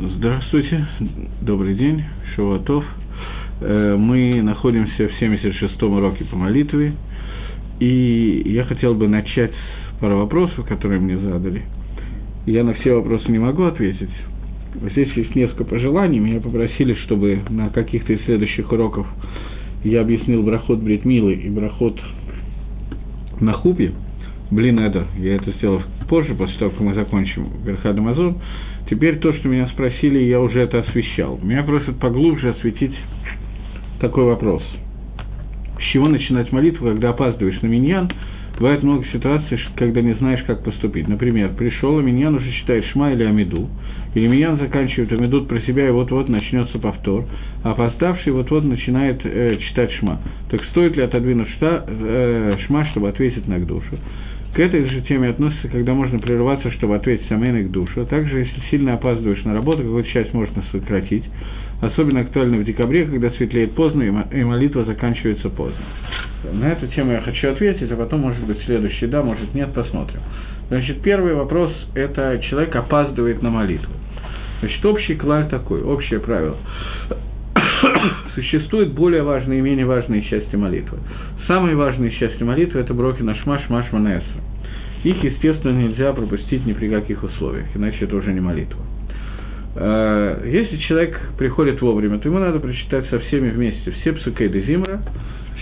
Здравствуйте, добрый день, Шаватов. Э, мы находимся в 76-м уроке по молитве, и я хотел бы начать с пару вопросов, которые мне задали. Я на все вопросы не могу ответить. Здесь есть несколько пожеланий. Меня попросили, чтобы на каких-то из следующих уроков я объяснил брахот Бритмилы и брахот на хупе. Блин, это, я это сделал позже, после того, как мы закончим Верхад Амазон. Теперь то, что меня спросили, я уже это освещал. Меня просят поглубже осветить такой вопрос. С чего начинать молитву, когда опаздываешь на миньян? Бывает много ситуаций, когда не знаешь, как поступить. Например, пришел, а миньян уже читает шма или амиду, или миньян заканчивает амидут про себя, и вот-вот начнется повтор, а опоздавший вот-вот начинает э, читать шма. Так стоит ли отодвинуть шта, э, шма, чтобы ответить на душу? К этой же теме относится, когда можно прерваться, чтобы ответить Амен к душу. А также, если сильно опаздываешь на работу, какую-то часть можно сократить. Особенно актуально в декабре, когда светлеет поздно и молитва заканчивается поздно. На эту тему я хочу ответить, а потом, может быть, следующий, да, может, нет, посмотрим. Значит, первый вопрос – это человек опаздывает на молитву. Значит, общий клаль такой, общее правило. Существуют более важные и менее важные части молитвы. Самые важные части молитвы – это броки на шма, шма, шманесра. Их, естественно, нельзя пропустить ни при каких условиях, иначе это уже не молитва. Э, если человек приходит вовремя, то ему надо прочитать со всеми вместе все псукей де зимра,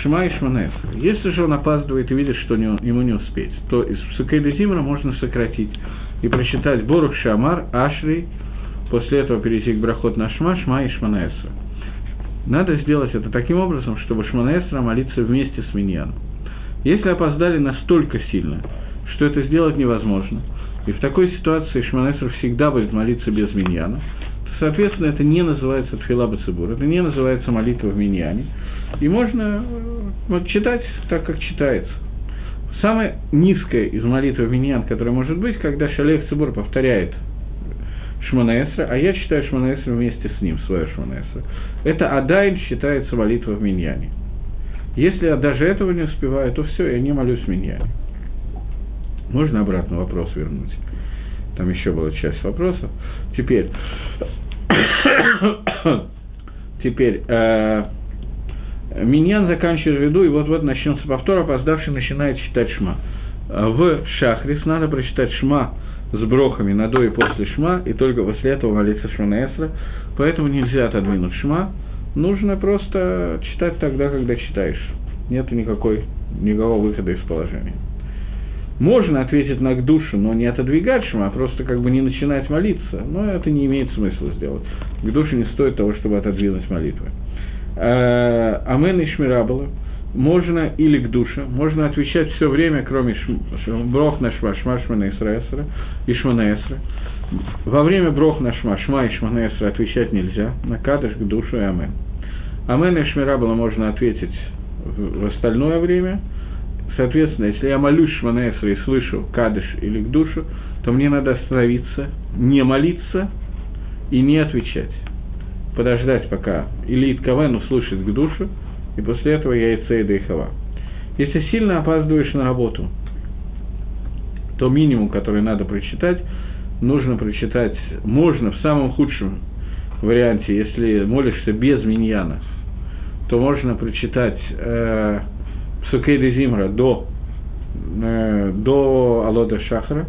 шма и шманесра. Если же он опаздывает и видит, что не, ему не успеть, то из псукей де зимра можно сократить и прочитать Борух Шамар, Ашри, после этого перейти к брахот на шма, шма и шманесра. Надо сделать это таким образом, чтобы Шманаэсра молиться вместе с Миньяном. Если опоздали настолько сильно, что это сделать невозможно, и в такой ситуации Шманаэсра всегда будет молиться без Миньяна, соответственно, это не называется Тфила Бацибур, это не называется молитва в Миньяне, и можно э, вот, читать так, как читается. Самая низкая из молитв в Миньян, которая может быть, когда Шалех Цибур повторяет Шманаэсра, а я читаю Шманаэсра вместе с ним, свое Шманаэсра. Это Адайн считается молитва в Миньяне. Если я даже этого не успеваю, то все, я не молюсь в Миньяне. Можно обратно вопрос вернуть? Там еще была часть вопросов. Теперь, теперь, э, Миньян заканчивает виду, и вот-вот начнется повтор, опоздавший начинает читать Шма. В Шахрис надо прочитать Шма с брохами на до и после шма, и только после этого молиться шманаэсра, поэтому нельзя отодвинуть шма, нужно просто читать тогда, когда читаешь. Нет никакой, никакого выхода из положения. Можно ответить на к душу, но не отодвигать шма, а просто как бы не начинать молиться, но это не имеет смысла сделать. К душе не стоит того, чтобы отодвинуть молитвы. А, Амен и Шмирабала – можно или к душе, можно отвечать все время, кроме брох на шма, шма, шмана исраэсра и шмана Во время брох на шма, шма и шмана отвечать нельзя, на кадыш, к душу и амен. Амен и шмира было можно ответить в остальное время. Соответственно, если я молюсь шмана и слышу кадыш или к душу, то мне надо остановиться, не молиться и не отвечать. Подождать пока или Итковен услышит к душу, и после этого яйца и дейхава. Если сильно опаздываешь на работу, то минимум, который надо прочитать, нужно прочитать, можно в самом худшем варианте, если молишься без миньяна, то можно прочитать э, Псукей Зимра до, э, до Алода Шахара,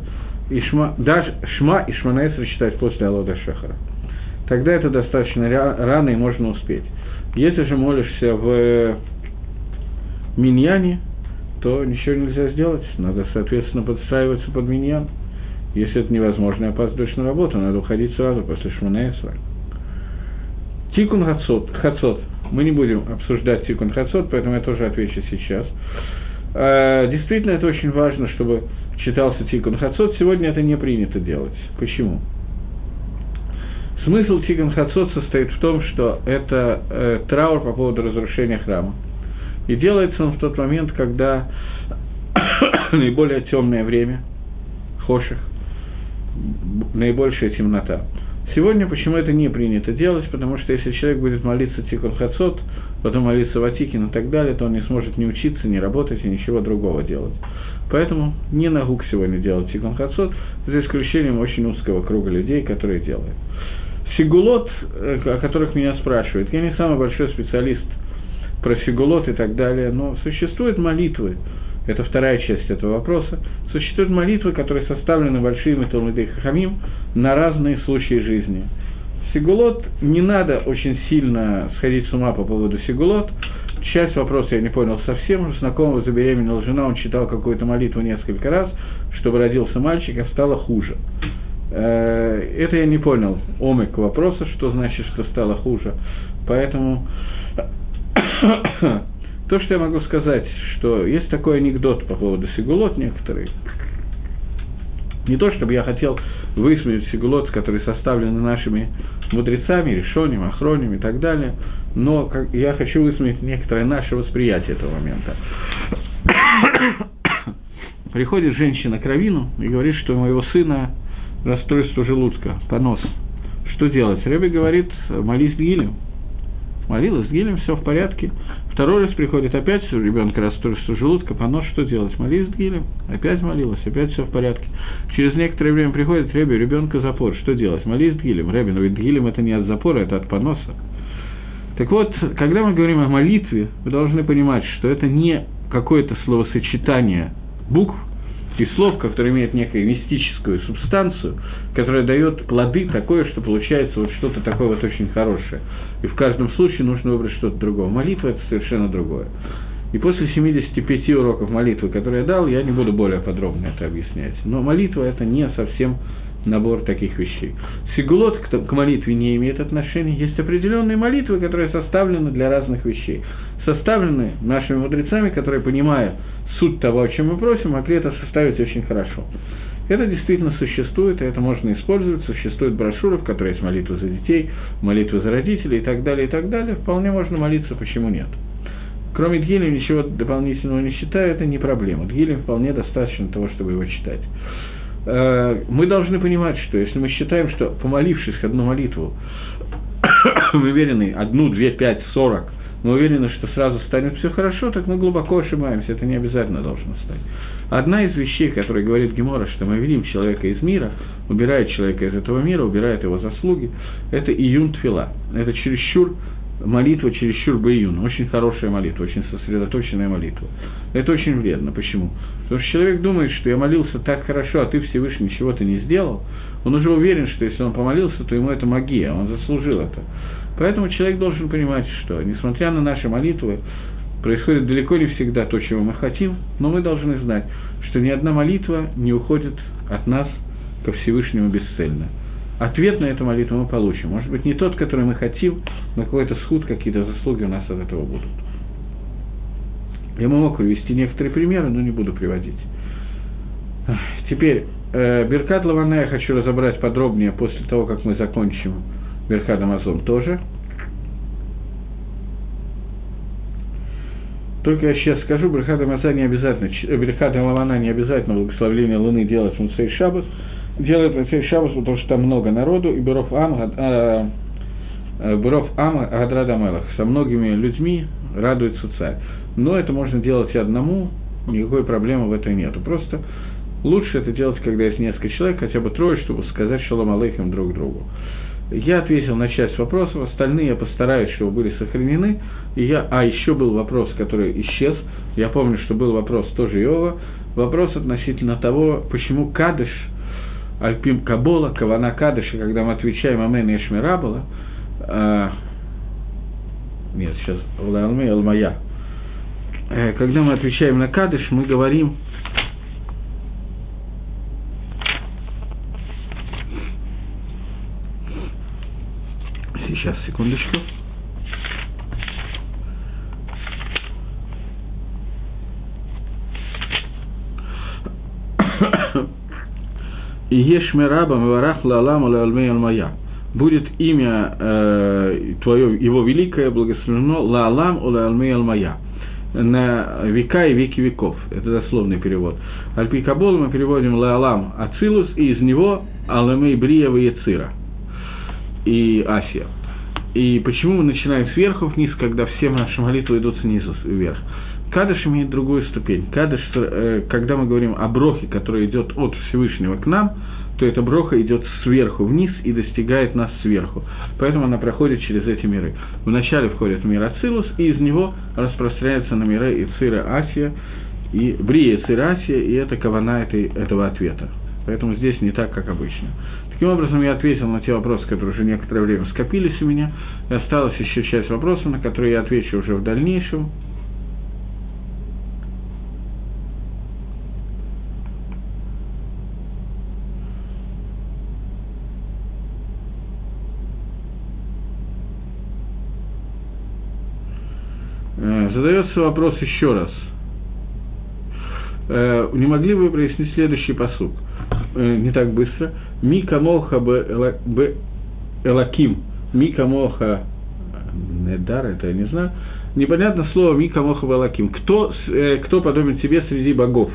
и шма, даже Шма и Шманаэсра читать после Алода Шахара. Тогда это достаточно рано и можно успеть. Если же молишься в миньяне, то ничего нельзя сделать. Надо, соответственно, подстраиваться под миньян. Если это невозможно, опаздываешь на работу, надо уходить сразу после Шманаэсра. Тикун Хацот. Хацот. Мы не будем обсуждать Тикун Хацот, поэтому я тоже отвечу сейчас. А, действительно, это очень важно, чтобы читался Тикун Хацот. Сегодня это не принято делать. Почему? Смысл Тиган Хацот состоит в том, что это э, траур по поводу разрушения храма. И делается он в тот момент, когда наиболее темное время, хоших, наибольшая темнота. Сегодня почему это не принято делать? Потому что если человек будет молиться Тикун Хацот, потом молиться Ватикин и так далее, то он не сможет ни учиться, ни работать и ничего другого делать. Поэтому не нагук сегодня делать Тикун Хацот, за исключением очень узкого круга людей, которые делают. Сигулот, э, о которых меня спрашивают, я не самый большой специалист про сигулот и так далее, но существуют молитвы, это вторая часть этого вопроса, существуют молитвы, которые составлены большими Талмидей Хахамим на разные случаи жизни. Сигулот не надо очень сильно сходить с ума по поводу сигулот. Часть вопроса я не понял совсем. У знакомого забеременела жена, он читал какую-то молитву несколько раз, чтобы родился мальчик, а стало хуже. Э, это я не понял. Омик вопроса, что значит, что стало хуже. Поэтому то, что я могу сказать, что есть такой анекдот по поводу сигулот некоторые. Не то, чтобы я хотел высмеять сигулот, которые составлены нашими мудрецами, решением, охроним и так далее, но я хочу высмеять некоторое наше восприятие этого момента. Приходит женщина к Равину и говорит, что у моего сына расстройство желудка, понос. Что делать? Рэби говорит, молись Гилем. Молилась Гилем, все в порядке. Второй раз приходит опять у ребенка расстройство желудка, понос, что делать? Молись Гилем. Опять молилась, опять все в порядке. Через некоторое время приходит Рэби, у ребенка запор, что делать? Молись Гилем. Рэби, но ведь Гилем это не от запора, это от поноса. Так вот, когда мы говорим о молитве, вы должны понимать, что это не какое-то словосочетание букв, и слов, которые имеют некую мистическую субстанцию, которая дает плоды такое, что получается вот что-то такое вот очень хорошее. И в каждом случае нужно выбрать что-то другое. Молитва – это совершенно другое. И после 75 уроков молитвы, которые я дал, я не буду более подробно это объяснять. Но молитва – это не совсем набор таких вещей. Сигулот к молитве не имеет отношения. Есть определенные молитвы, которые составлены для разных вещей. Составлены нашими мудрецами, которые, понимая суть того, о чем мы просим, могли это составить очень хорошо. Это действительно существует, и это можно использовать. Существуют брошюры, в которых есть молитвы за детей, молитвы за родителей и так далее, и так далее. Вполне можно молиться, почему нет. Кроме Дгилем ничего дополнительного не считаю, это не проблема. Дгилем вполне достаточно того, чтобы его читать. Э, мы должны понимать, что если мы считаем, что помолившись одну молитву, мы уверены, одну, две, пять, сорок, мы уверены, что сразу станет все хорошо, так мы глубоко ошибаемся, это не обязательно должно стать. Одна из вещей, которая говорит Гемора, что мы видим человека из мира, убирает человека из этого мира, убирает его заслуги, это июн тфила. Это чересчур молитва чересчур баюн, очень хорошая молитва, очень сосредоточенная молитва. Это очень вредно. Почему? Потому что человек думает, что я молился так хорошо, а ты Всевышний ничего-то не сделал. Он уже уверен, что если он помолился, то ему это магия, он заслужил это. Поэтому человек должен понимать, что, несмотря на наши молитвы, происходит далеко не всегда то, чего мы хотим, но мы должны знать, что ни одна молитва не уходит от нас ко Всевышнему бесцельно ответ на эту молитву мы получим. Может быть, не тот, который мы хотим, но какой-то сход, какие-то заслуги у нас от этого будут. Я мог привести некоторые примеры, но не буду приводить. Теперь, Беркат Лавана я хочу разобрать подробнее после того, как мы закончим Беркат Амазон тоже. Только я сейчас скажу, Беркат Амазон не обязательно, Беркат Лавана не обязательно благословление Луны делать в Муцей Шабас – делает Моисей Шабас, потому что там много народу, и Беров Ам, э, э, Беров Ам Гадрада Мелах, со многими людьми радуется царь. Но это можно делать и одному, никакой проблемы в этом нету. Просто лучше это делать, когда есть несколько человек, хотя бы трое, чтобы сказать шалом алейхим друг другу. Я ответил на часть вопросов, остальные я постараюсь, чтобы были сохранены. И я, а еще был вопрос, который исчез. Я помню, что был вопрос тоже Иова. Вопрос относительно того, почему Кадыш – Альпим Кабола, Кавана Кадыша, когда мы отвечаем Амен и Эшмирабала, э, нет, сейчас Улалме Алмая, э, когда мы отвечаем на Кадыш, мы говорим Сейчас, секундочку. и Ешмераба Маварах Лалам Лалмей Алмая. Будет имя э, твое, его великое, благословено Лалам Лалмей Алмая на века и веки веков. Это дословный перевод. Альпи Кабол мы переводим Лаалам Ацилус, и из него Аламей Бриева Яцира и Асия. И почему мы начинаем сверху вниз, когда все наши молитвы идут снизу вверх? Кадыш имеет другую ступень. Кадыш, э, когда мы говорим о брохе, который идет от Всевышнего к нам, то эта броха идет сверху вниз и достигает нас сверху. Поэтому она проходит через эти миры. Вначале входит мир Ацилус, и из него распространяется на миры Ицира Асия, и Брия Ицира Асия, и это кавана этой, этого ответа. Поэтому здесь не так, как обычно. Таким образом, я ответил на те вопросы, которые уже некоторое время скопились у меня, и осталась еще часть вопросов, на которые я отвечу уже в дальнейшем. Э, задается вопрос еще раз. Э, не могли бы вы прояснить следующий посуд? Э, не так быстро. Ми камоха б элаким. Ми камоха Недар, это я не знаю. Непонятно слово ми камоха б элаким. Кто, кто подобен тебе среди богов?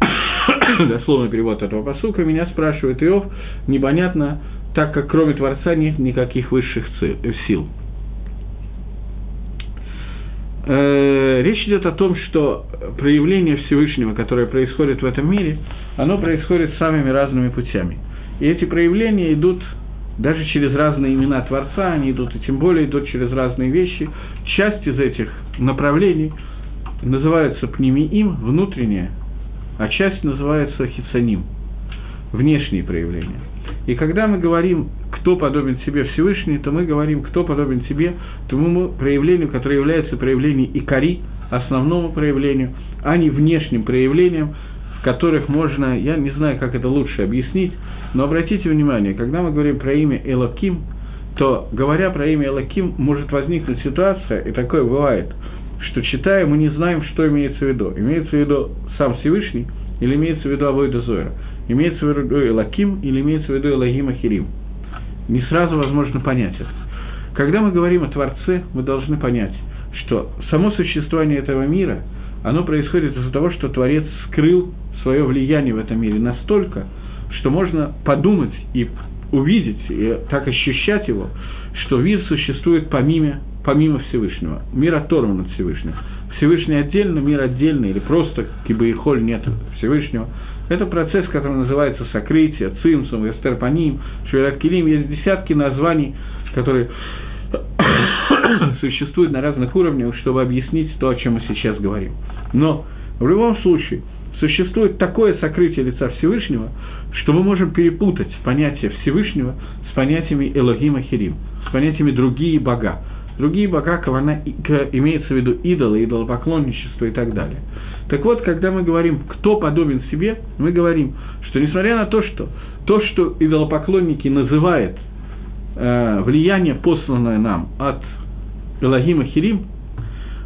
Дословный перевод этого посука. Меня спрашивает Иов. Непонятно, так как кроме Творца нет никаких высших сил. Э, речь идет о том, что проявление Всевышнего, которое происходит в этом мире, оно происходит самыми разными путями. И эти проявления идут даже через разные имена Творца, они идут, и тем более идут через разные вещи. Часть из этих направлений называется пнемиим, внутренняя, а часть называется хицаним, внешние проявления. И когда мы говорим кто подобен себе Всевышний, то мы говорим, кто подобен себе тому проявлению, которое является проявлением икари, основному проявлению, а не внешним проявлением, в которых можно, я не знаю, как это лучше объяснить, но обратите внимание, когда мы говорим про имя Элоким, то, говоря про имя Элоким, может возникнуть ситуация, и такое бывает, что читая, мы не знаем, что имеется в виду. Имеется в виду сам Всевышний или имеется в виду Авойда Зойра? Имеется в виду Элоким или имеется в виду Элогим Ахирим? не сразу возможно понять это. Когда мы говорим о Творце, мы должны понять, что само существование этого мира, оно происходит из-за того, что Творец скрыл свое влияние в этом мире настолько, что можно подумать и увидеть, и так ощущать его, что мир существует помимо, помимо Всевышнего. Мир оторван от Всевышнего. Всевышний отдельно, мир отдельно, или просто кибаихоль нет Всевышнего – это процесс, который называется сокрытие, цимсум, эстерпаним, шуэраткилим. Есть десятки названий, которые существуют на разных уровнях, чтобы объяснить то, о чем мы сейчас говорим. Но в любом случае существует такое сокрытие лица Всевышнего, что мы можем перепутать понятие Всевышнего с понятиями Элогима Хирим, с понятиями другие бога. Другие бога, кавана, имеется в виду идолы, идолопоклонничество и так далее. Так вот, когда мы говорим, кто подобен себе, мы говорим, что несмотря на то, что то, что идолопоклонники называют э, влияние, посланное нам от Элагима Хирим,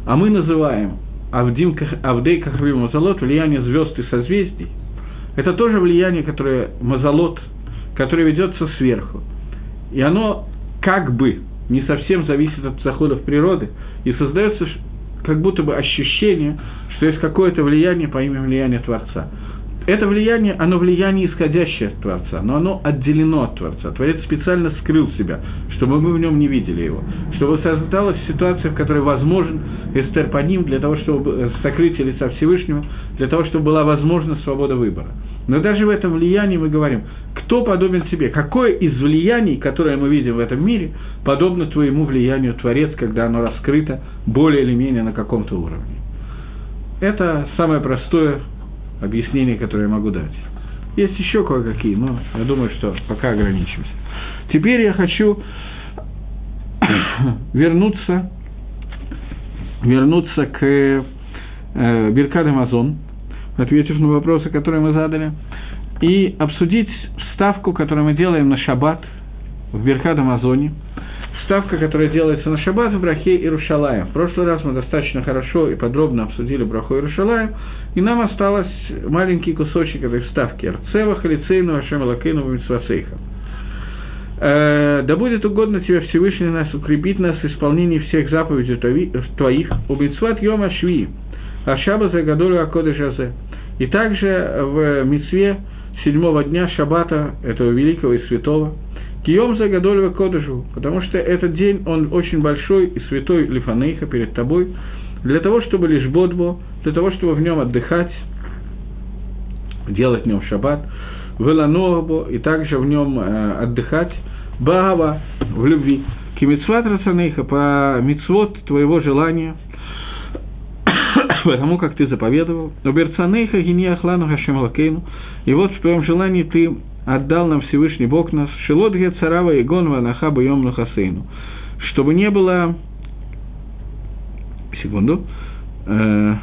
а мы называем Авдим, Авдей Кахвим Мазалот, влияние звезд и созвездий, это тоже влияние, которое Мазалот, которое ведется сверху. И оно как бы не совсем зависит от заходов природы, и создается как будто бы ощущение, что есть какое-то влияние по имени влияния Творца. Это влияние, оно влияние исходящее от Творца, но оно отделено от Творца. Творец специально скрыл себя, чтобы мы в нем не видели его, чтобы создалась ситуация, в которой возможен эстер по ним для того, чтобы э, сокрытие лица Всевышнего, для того, чтобы была возможна свобода выбора. Но даже в этом влиянии мы говорим, кто подобен тебе, какое из влияний, которое мы видим в этом мире, подобно твоему влиянию Творец, когда оно раскрыто более или менее на каком-то уровне. Это самое простое объяснение, которое я могу дать. Есть еще кое-какие, но я думаю, что пока ограничимся. Теперь я хочу вернуться, вернуться к э, Беркад Амазон, ответив на вопросы, которые мы задали, и обсудить ставку, которую мы делаем на шаббат в Беркад Амазоне – ставка, которая делается на шаббат в Брахе и Рушалаем. В прошлый раз мы достаточно хорошо и подробно обсудили Браху и Рушалаем, и нам осталось маленький кусочек этой вставки. Арцева, Халицейну, Ашем Лакейну, Митсвасейха. Э, да будет угодно тебе Всевышний нас укрепить нас в исполнении всех заповедей твоих, у Митсват Йома Шви, Ашаба Загадолю Акоды Жазе. И также в Митсве седьмого дня Шаббата, этого великого и святого, Кием за Гадольва Кодыжу, потому что этот день, он очень большой и святой Лифанейха перед тобой. для того, чтобы лишь бодбо, для того, чтобы в нем отдыхать, делать в нем шаббат, веланогбо, и также в нем э, отдыхать, багава, в любви. Кимицват рацанейха, по мицвод твоего желания, потому как ты заповедовал. Уберцанейха гини ахлану хашем лакейну. И вот в твоем желании ты отдал нам Всевышний Бог нас, шелот царава и гонва нахаба йом хасейну. Чтобы не было... Секунду. Э,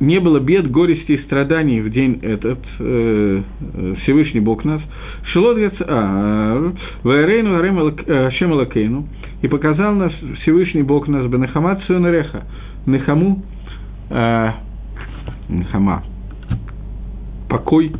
не было бед, горести и страданий в день этот, э, э Всевышний Бог нас, Шелот а, Вайрейну Арем Ашем и показал нас Всевышний Бог нас, Бенахамат Сюнареха, Нехаму, э, Нехама, покой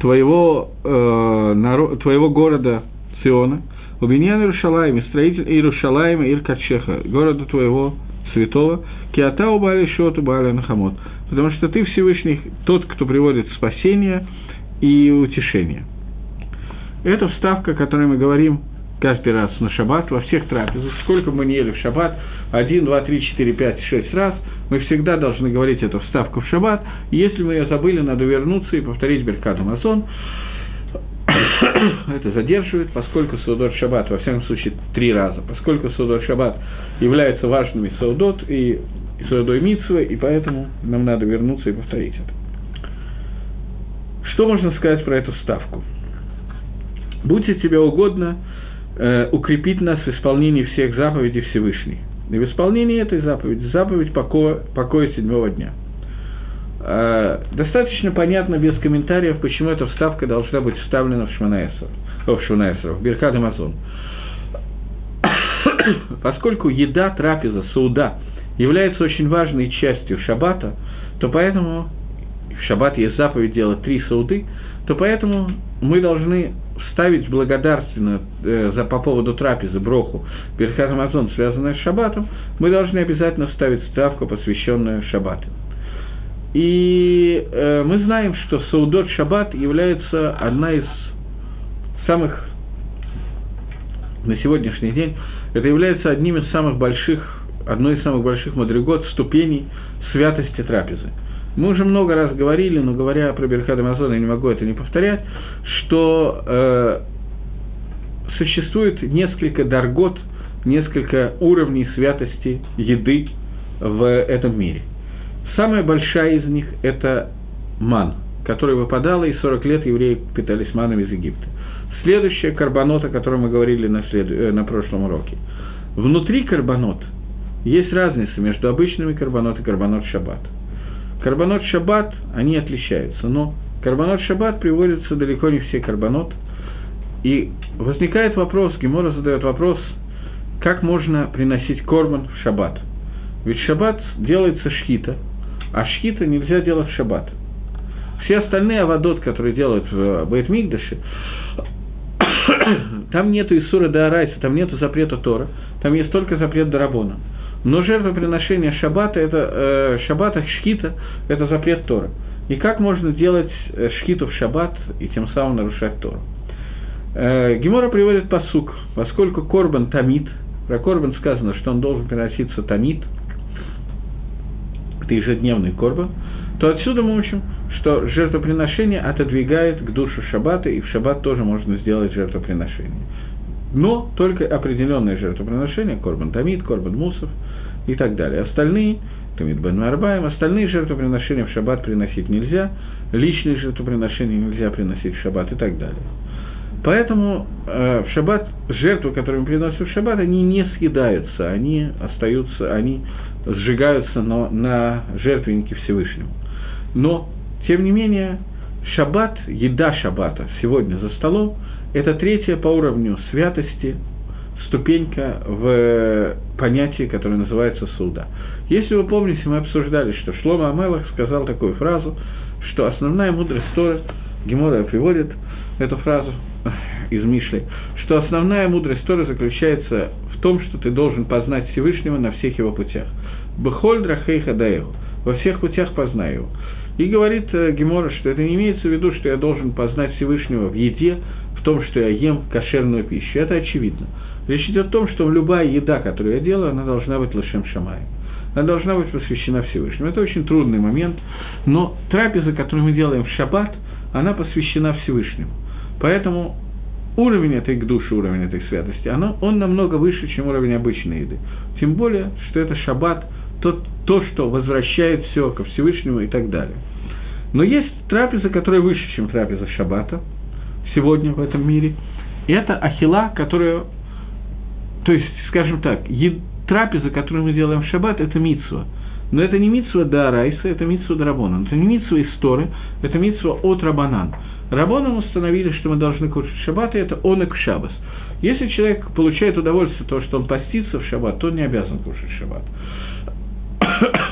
твоего, э, народ, твоего города Сиона, Убиньян Иерушалаем, строитель Иерушалаема Иркачеха, города твоего святого, Киата убали шоту бали нахамот. Потому что ты Всевышний, тот, кто приводит спасение и утешение. Это вставка, о которой мы говорим каждый раз на шаббат, во всех трапезах. Сколько мы не ели в шаббат, один, два, три, четыре, пять, шесть раз, мы всегда должны говорить эту вставку в шаббат. Если мы ее забыли, надо вернуться и повторить Беркат Амазон. это задерживает, поскольку Саудот Шаббат, во всяком случае, три раза, поскольку Саудот Шаббат является важными Саудот и Саудой Митсвы, и поэтому нам надо вернуться и повторить это. Что можно сказать про эту ставку? Будьте тебе угодно э, укрепить нас в исполнении всех заповедей Всевышней. И в исполнении этой заповеди, заповедь покоя, покоя седьмого дня – Э, достаточно понятно без комментариев, почему эта вставка должна быть вставлена в Шманаэсер, в Шманаэсер, в Беркад Амазон. Поскольку еда, трапеза, сауда является очень важной частью шаббата, то поэтому в шаббат есть заповедь делать три сауды, то поэтому мы должны вставить благодарственно э, за, по поводу трапезы, броху, Берхат Амазон, связанную с шаббатом, мы должны обязательно вставить ставку, посвященную шаббату. И э, мы знаем, что Саудот Шаббат является одна из самых, на сегодняшний день, это является одним из самых больших, одной из самых больших мадригот, ступеней святости трапезы. Мы уже много раз говорили, но говоря про Берхад Амазон, я не могу это не повторять, что э, существует несколько даргот, несколько уровней святости еды в этом мире. Самая большая из них – это ман, которая выпадала, и 40 лет евреи питались маном из Египта. Следующая – карбонот, о котором мы говорили на, след... э, на прошлом уроке. Внутри карбонот есть разница между обычными карбонот и карбонот шаббат. Карбонот шаббат, они отличаются, но карбонот шаббат приводится далеко не все карбонот. И возникает вопрос, Гемора задает вопрос, как можно приносить корбан в шаббат. Ведь шаббат делается шхита – а шхита нельзя делать в шаббат. Все остальные авадот, которые делают в Бейтмигдаше, там нету Исура Даарайса, там нету запрета Тора, там есть только запрет Дарабона. Но жертвоприношение шаббата, это, э, шаббата, шхита, это запрет Тора. И как можно делать э, шхиту в шаббат и тем самым нарушать Тору? Э, Гемора приводит посук, поскольку Корбан тамит, про Корбан сказано, что он должен приноситься тамит – это ежедневный корбан, то отсюда мы учим, что жертвоприношение отодвигает к душу шаббата, и в шаббат тоже можно сделать жертвоприношение. Но только определенные жертвоприношения, корбан тамид, корбан мусов и так далее. Остальные, тамид бен марбаем, остальные жертвоприношения в шаббат приносить нельзя, личные жертвоприношения нельзя приносить в шаббат и так далее. Поэтому э, в шаббат жертвы, которые мы приносим в шаббат, они не съедаются, они остаются, они сжигаются на, на жертвеннике Всевышнему. Но, тем не менее, шаббат, еда шаббата сегодня за столом, это третья по уровню святости ступенька в понятии, которое называется суда. Если вы помните, мы обсуждали, что Шлома Амелах сказал такую фразу, что основная мудрость Торы, Гемора приводит эту фразу из Мишли, что основная мудрость Торы заключается в том, что ты должен познать Всевышнего на всех его путях. Бехоль драхейха даеву. Во всех путях познаю его. И говорит э, Гемора, что это не имеется в виду, что я должен познать Всевышнего в еде, в том, что я ем кошерную пищу. Это очевидно. Речь идет о том, что любая еда, которую я делаю, она должна быть лошем шамаем. она должна быть посвящена Всевышнему. Это очень трудный момент, но трапеза, которую мы делаем в шаббат, она посвящена Всевышнему. Поэтому уровень этой к душе, уровень этой святости, оно, он намного выше, чем уровень обычной еды. Тем более, что это шаббат, то, то, что возвращает все ко Всевышнему и так далее. Но есть трапеза, которая выше, чем трапеза шаббата сегодня в этом мире. И это ахила, которая, то есть, скажем так, ед, трапеза, которую мы делаем в шаббат, это митсва. Но это не митсва да райса, это митсва драбонан. Это не митсва из Торы, это митсва от рабанан. Рабонам установили, что мы должны кушать шаббат, и это онек шаббас. Если человек получает удовольствие того, что он постится в шаббат, то он не обязан кушать шаббат.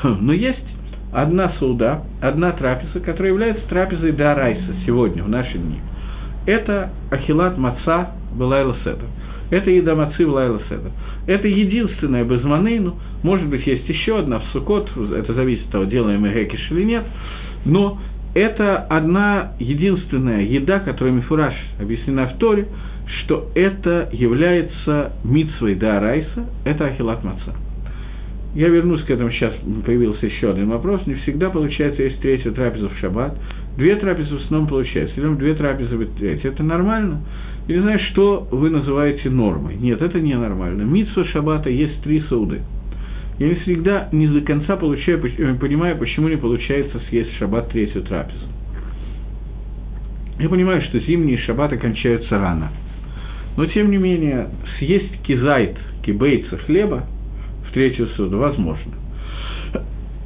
Но есть одна сауда, одна трапеза, которая является трапезой Дарайса сегодня, в наши дни. Это ахилат маца Белайла Седа. Это еда мацы Белайла Седа. Это единственная безманейну, может быть, есть еще одна в Сукот, это зависит от того, делаем мы гекиш или нет, но это одна единственная еда, которая Мифураж объяснена в Торе, что это является митсвой Дарайса, это ахилат маца. Я вернусь к этому, сейчас появился еще один вопрос. Не всегда получается, есть третья трапеза в шаббат. Две трапезы в основном получается. Или две трапезы в третья. Это нормально? Или знаешь, что вы называете нормой? Нет, это не нормально. Митсва шаббата есть три сауды. Я не всегда не до конца получаю, э, понимаю, почему не получается съесть шаббат третью трапезу. Я понимаю, что зимние шаббаты кончаются рано. Но, тем не менее, съесть кизайт, кибейца хлеба – в третью суду, возможно.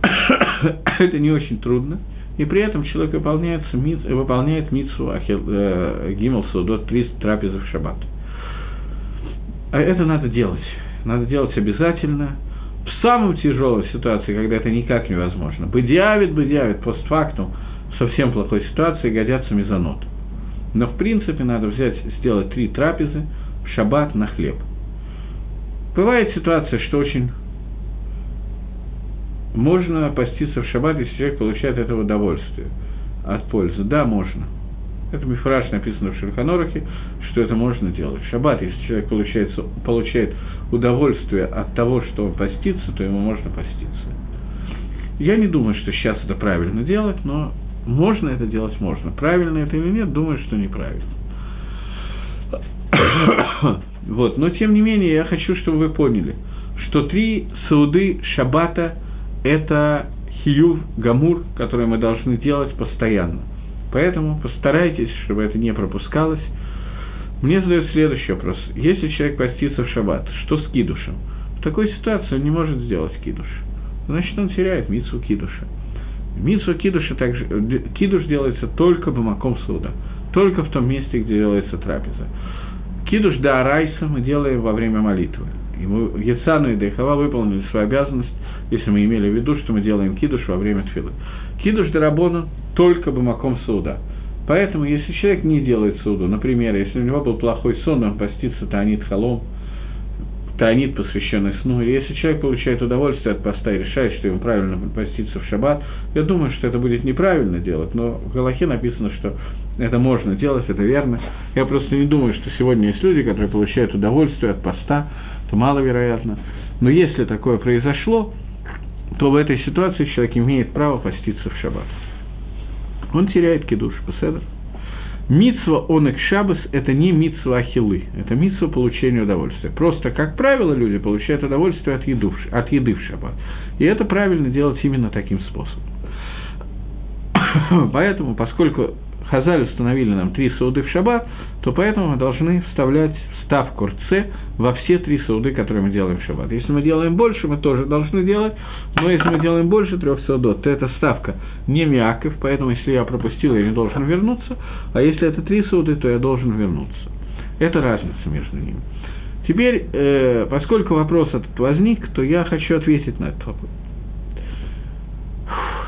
Это не очень трудно, и при этом человек выполняет, выполняет митсу э, гимл судот, три трапезы в шаббат. А это надо делать. Надо делать обязательно. В самой тяжелой ситуации, когда это никак невозможно. Бедиавит, бедиавит, постфактум, совсем плохой ситуации годятся мезонот. Но в принципе надо взять, сделать три трапезы в шаббат на хлеб – Бывает ситуация, что очень можно поститься в шаббат, если человек получает это удовольствие от пользы. Да, можно. Это мифраж написано в Шельханорахе, что это можно делать. В шаббат, если человек получает, получает удовольствие от того, что он постится, то ему можно поститься. Я не думаю, что сейчас это правильно делать, но можно это делать, можно. Правильно это или нет, думаю, что неправильно. Вот. Но, тем не менее, я хочу, чтобы вы поняли, что три сауды шаббата – это хиюв, гамур, который мы должны делать постоянно. Поэтому постарайтесь, чтобы это не пропускалось. Мне задают следующий вопрос. Если человек постится в шаббат, что с кидушем? В такой ситуации он не может сделать кидуш. Значит, он теряет митсу кидуша. Митсу кидуша также, кидуш делается только бамаком суда, только в том месте, где делается трапеза. Кидуш да Арайса мы делаем во время молитвы. Мы, Яцану и Дейхава выполнили свою обязанность, если мы имели в виду, что мы делаем кидуш во время тфилы. Кидуш Дарабона только бы маком суда. Поэтому, если человек не делает суду, например, если у него был плохой сон, он постится Таанит Халом, Таанит, посвященный сну, или если человек получает удовольствие от поста и решает, что ему правильно поститься в шаббат, я думаю, что это будет неправильно делать, но в Галахе написано, что это можно делать, это верно. Я просто не думаю, что сегодня есть люди, которые получают удовольствие от поста, это маловероятно. Но если такое произошло, то в этой ситуации человек имеет право поститься в шаббат. Он теряет кидуш, поседа. Митсва онек шабас – это не митсва ахилы, это митсва получения удовольствия. Просто, как правило, люди получают удовольствие от, еду, от еды в шаббат. И это правильно делать именно таким способом. Поэтому, поскольку Хазаль установили нам три сауды в шаббат, то поэтому мы должны вставлять ставку РЦ во все три сауды, которые мы делаем в шаббат. Если мы делаем больше, мы тоже должны делать, но если мы делаем больше трех саудот, то эта ставка не мяков, поэтому если я пропустил, я не должен вернуться, а если это три сауды, то я должен вернуться. Это разница между ними. Теперь, э, поскольку вопрос этот возник, то я хочу ответить на этот вопрос.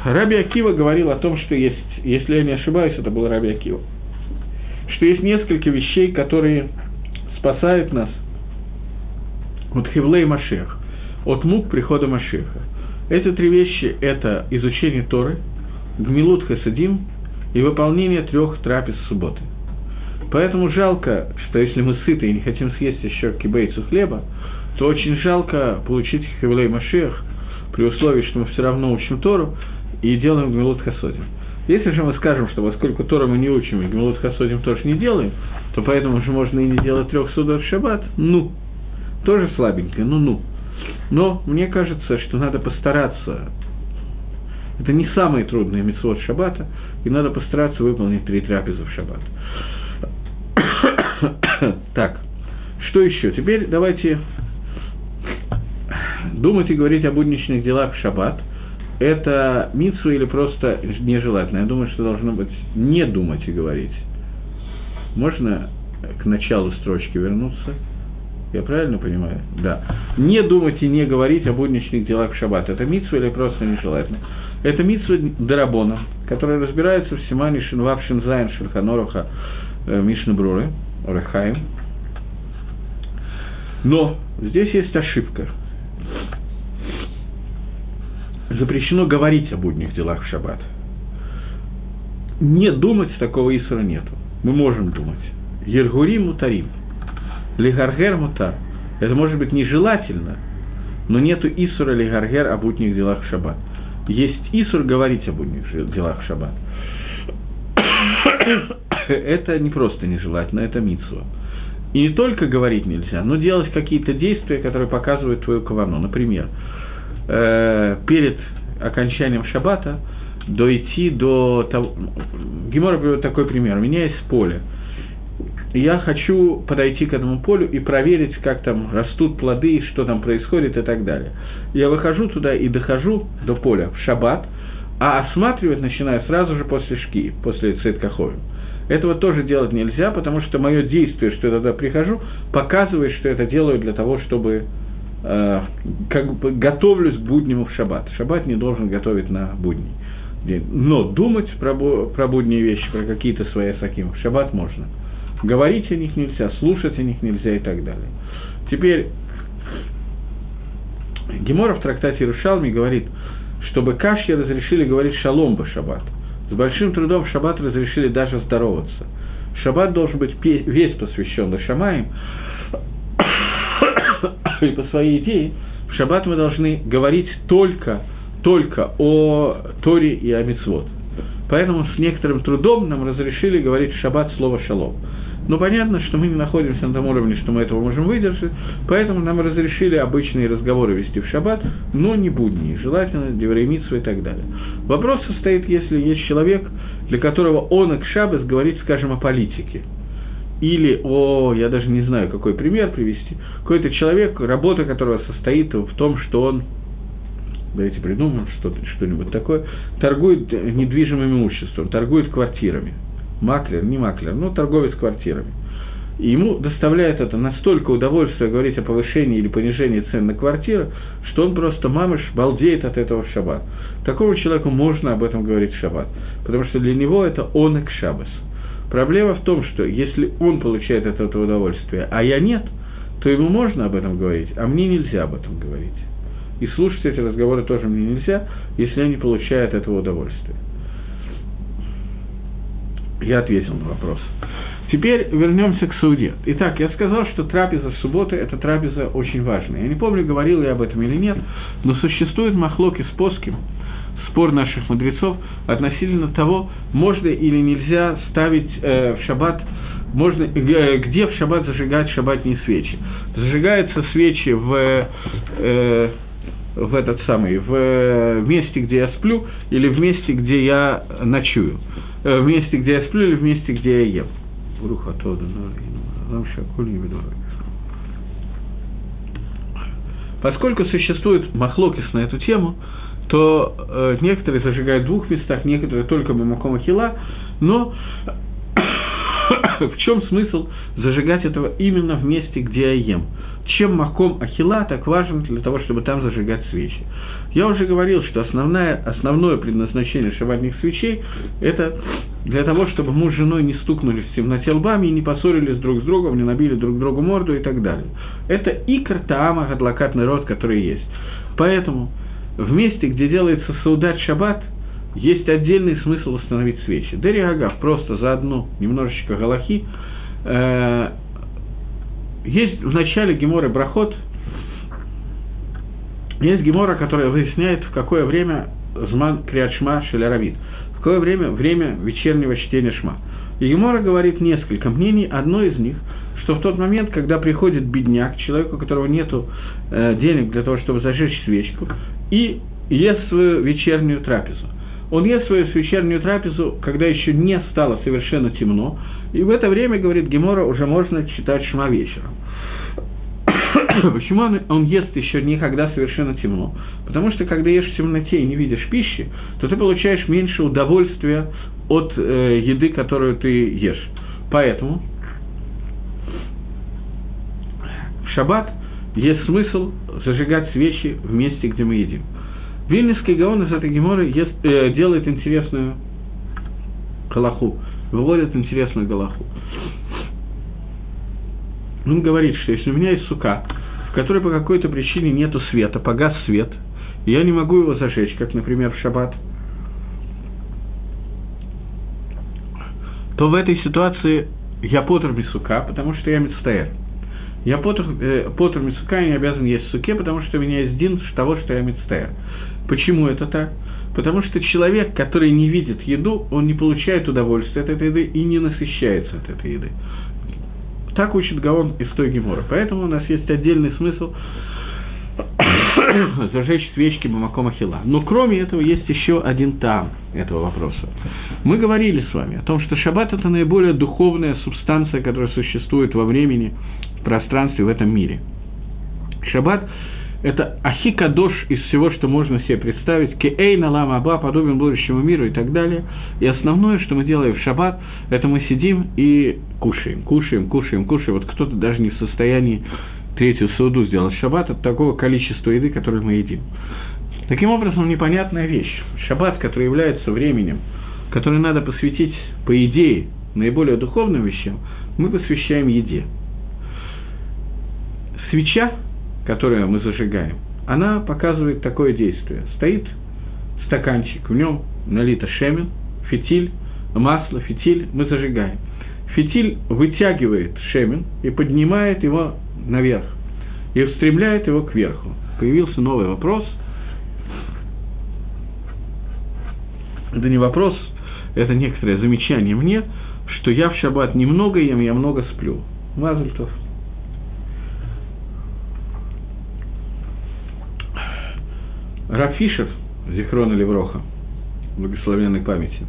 Раби Акива говорил о том, что есть, если я не ошибаюсь, это был Раби Акива, что есть несколько вещей, которые спасают нас от Хевлей Машех, от мук прихода Машеха. Эти три вещи – это изучение Торы, гмилут хасадим и выполнение трех трапез субботы. Поэтому жалко, что если мы сыты и не хотим съесть еще кибейцу хлеба, то очень жалко получить Хевлей Машех – при условии, что мы все равно учим Тору и делаем Гмилут Хасодим. Если же мы скажем, что поскольку Тору мы не учим, и Гмилут Хасодим тоже не делаем, то поэтому же можно и не делать трех судов в шаббат, ну, тоже слабенько, ну-ну. Но мне кажется, что надо постараться это не самые трудные митцвот шаббата, и надо постараться выполнить три трапезы в шаббат. так, что еще? Теперь давайте думать и говорить о будничных делах в шаббат. Это митсу или просто нежелательно? Я думаю, что должно быть не думать и говорить. Можно к началу строчки вернуться? Я правильно понимаю? Да. Не думать и не говорить о будничных делах в шаббат. Это митсу или просто нежелательно? Это מצווה דרבנן, которая разбирается в סימן е ש״ו ש״ז שולחן ערוך а э, משנה ברור ы, אורח חיים. Но здесь есть ошибка. Запрещено говорить о будних делах в шаббат. Не думать такого איסור а нету. Мы можем думать. הרהורי מותרים. להרהר מותר. Это может быть нежелательно, но нету Исура лигаргер о будних делах в шаббат есть Исур говорить об будних делах в шаббат. это не просто нежелательно, это митсва. И не только говорить нельзя, но делать какие-то действия, которые показывают твою кавану. Например, э, перед окончанием шаббата дойти до того... Гемора приводит такой пример. У меня есть поле – я хочу подойти к этому полю и проверить, как там растут плоды, что там происходит и так далее. Я выхожу туда и дохожу до поля в шаббат, а осматривать начинаю сразу же после шки, после Цейткаховим. Этого тоже делать нельзя, потому что мое действие, что я туда прихожу, показывает, что это делаю для того, чтобы как бы готовлюсь к буднему в шаббат. Шаббат не должен готовить на будни. Но думать про, про будние вещи, про какие-то свои саким в шаббат можно говорить о них нельзя, слушать о них нельзя и так далее. Теперь Гемора в трактате Рушалми говорит, чтобы кашьи разрешили говорить шалом бы шаббат. С большим трудом в шаббат разрешили даже здороваться. Шаббат должен быть весь посвящен Лашамаем, и по своей идее в шаббат мы должны говорить только, только о Торе и о Мицвод. Поэтому с некоторым трудом нам разрешили говорить в шаббат слово «шалом». Но понятно, что мы не находимся на том уровне, что мы этого можем выдержать, поэтому нам разрешили обычные разговоры вести в шаббат, но не будни, желательно девремитсу и так далее. Вопрос состоит, если есть человек, для которого он и шаббас говорит, скажем, о политике, или о, я даже не знаю, какой пример привести, какой-то человек, работа которого состоит в том, что он давайте придумаем что-то, что-нибудь такое, торгует недвижимым имуществом, торгует квартирами – маклер, не маклер, ну, торговец квартирами. И ему доставляет это настолько удовольствие говорить о повышении или понижении цен на квартиры, что он просто мамыш балдеет от этого в шаббат. Такому человеку можно об этом говорить в шаббат, потому что для него это он и шаббас. Проблема в том, что если он получает от этого удовольствие, а я нет, то ему можно об этом говорить, а мне нельзя об этом говорить. И слушать эти разговоры тоже мне нельзя, если я не получаю от этого удовольствия. Я ответил на вопрос. Теперь вернемся к суде. Итак, я сказал, что трапеза субботы – это трапеза очень важная. Я не помню, говорил я об этом или нет, но существует махлоки с поским, спор наших мудрецов относительно того, можно или нельзя ставить э, в шаббат, можно, э, где в шаббат зажигать шаббатные свечи. Зажигаются свечи в, э, в этот самый, в месте, где я сплю, или в месте, где я ночую. Э, в месте, где я сплю, или в месте, где я ем. Поскольку существует махлокис на эту тему, то э, некоторые зажигают в двух местах, некоторые только Бамакома Хила, но в чем смысл зажигать этого именно в месте, где я ем? Чем Маком Ахила так важен для того, чтобы там зажигать свечи? Я уже говорил, что основное, основное предназначение шабатных свечей – это для того, чтобы муж с женой не стукнулись в темноте лбами и не поссорились друг с другом, не набили друг другу морду и так далее. Это икр таама гадлакатный род, который есть. Поэтому в месте, где делается саудат шаббат, есть отдельный смысл установить свечи. Дери Агав просто за одну немножечко галахи. Э, есть в начале Геморы Брахот Есть Гемора, которая выясняет, в какое время Зман Криадшма Шелеравит, в какое время время вечернего чтения Шма. И Гемора говорит несколько мнений, одно из них, что в тот момент, когда приходит бедняк, человеку, у которого нет э, денег для того, чтобы зажечь свечку, и ест свою вечернюю трапезу. Он ест свою вечернюю трапезу, когда еще не стало совершенно темно, и в это время, говорит Гемора, уже можно читать шма вечером. Почему он, он ест еще никогда совершенно темно? Потому что когда ешь в темноте и не видишь пищи, то ты получаешь меньше удовольствия от э, еды, которую ты ешь. Поэтому в шаббат есть смысл зажигать свечи в месте, где мы едим. Вильнинский Гаон из этой геморы ест, э, делает интересную галаху, выводит интересную галаху. Он говорит, что если у меня есть сука, в которой по какой-то причине нету света, погас свет, и я не могу его зажечь, как, например, в шаббат, то в этой ситуации я потр сука, потому что я мецтаэр. Я потр, э, потр мецука, я не обязан есть суке, потому что у меня есть дин того, что я мецтаэр. Почему это так? Потому что человек, который не видит еду, он не получает удовольствия от этой еды и не насыщается от этой еды. Так учит Гаон из той Гемора. Поэтому у нас есть отдельный смысл зажечь свечки Бамакома Хила. Но кроме этого есть еще один там этого вопроса. Мы говорили с вами о том, что шаббат – это наиболее духовная субстанция, которая существует во времени, в пространстве, в этом мире. Шаббат это ахикадош из всего, что можно себе представить, кеэй налам аба, подобен будущему миру и так далее. И основное, что мы делаем в шаббат, это мы сидим и кушаем, кушаем, кушаем, кушаем. Вот кто-то даже не в состоянии третью сауду сделать шаббат от такого количества еды, которое мы едим. Таким образом, непонятная вещь. Шаббат, который является временем, которое надо посвятить, по идее, наиболее духовным вещам, мы посвящаем еде. Свеча которую мы зажигаем, она показывает такое действие. Стоит стаканчик, в нем налито шемен, фитиль, масло, фитиль, мы зажигаем. Фитиль вытягивает шемен и поднимает его наверх, и устремляет его кверху. Появился новый вопрос. Это не вопрос, это некоторое замечание мне, что я в шаббат немного ем, я много сплю. Мазальтов. Рафишев, Зихрона Левроха, благословенной памяти,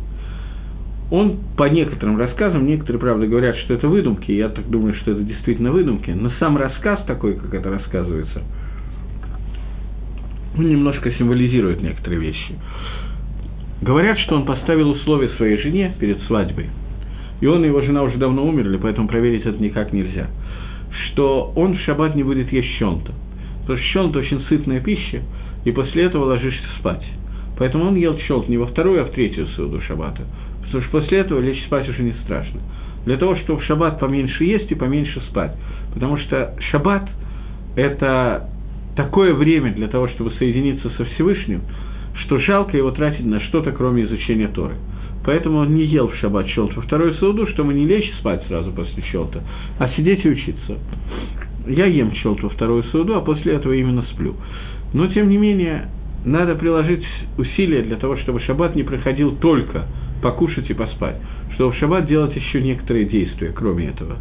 он по некоторым рассказам, некоторые, правда, говорят, что это выдумки, я так думаю, что это действительно выдумки, но сам рассказ такой, как это рассказывается, он немножко символизирует некоторые вещи. Говорят, что он поставил условия своей жене перед свадьбой, и он и его жена уже давно умерли, поэтому проверить это никак нельзя, что он в шаббат не будет есть щонта. Потому что щонта очень сытная пища, и после этого ложишься спать. Поэтому он ел челт не во вторую, а в третью суду шаббата. Потому что после этого лечь спать уже не страшно. Для того, чтобы в шаббат поменьше есть и поменьше спать. Потому что шаббат – это такое время для того, чтобы соединиться со Всевышним, что жалко его тратить на что-то, кроме изучения Торы. Поэтому он не ел в шаббат челт во вторую суду, чтобы не лечь спать сразу после челта, а сидеть и учиться. Я ем челт во вторую суду, а после этого именно сплю. Но, тем не менее, надо приложить усилия для того, чтобы шаббат не проходил только покушать и поспать, чтобы в шаббат делать еще некоторые действия, кроме этого.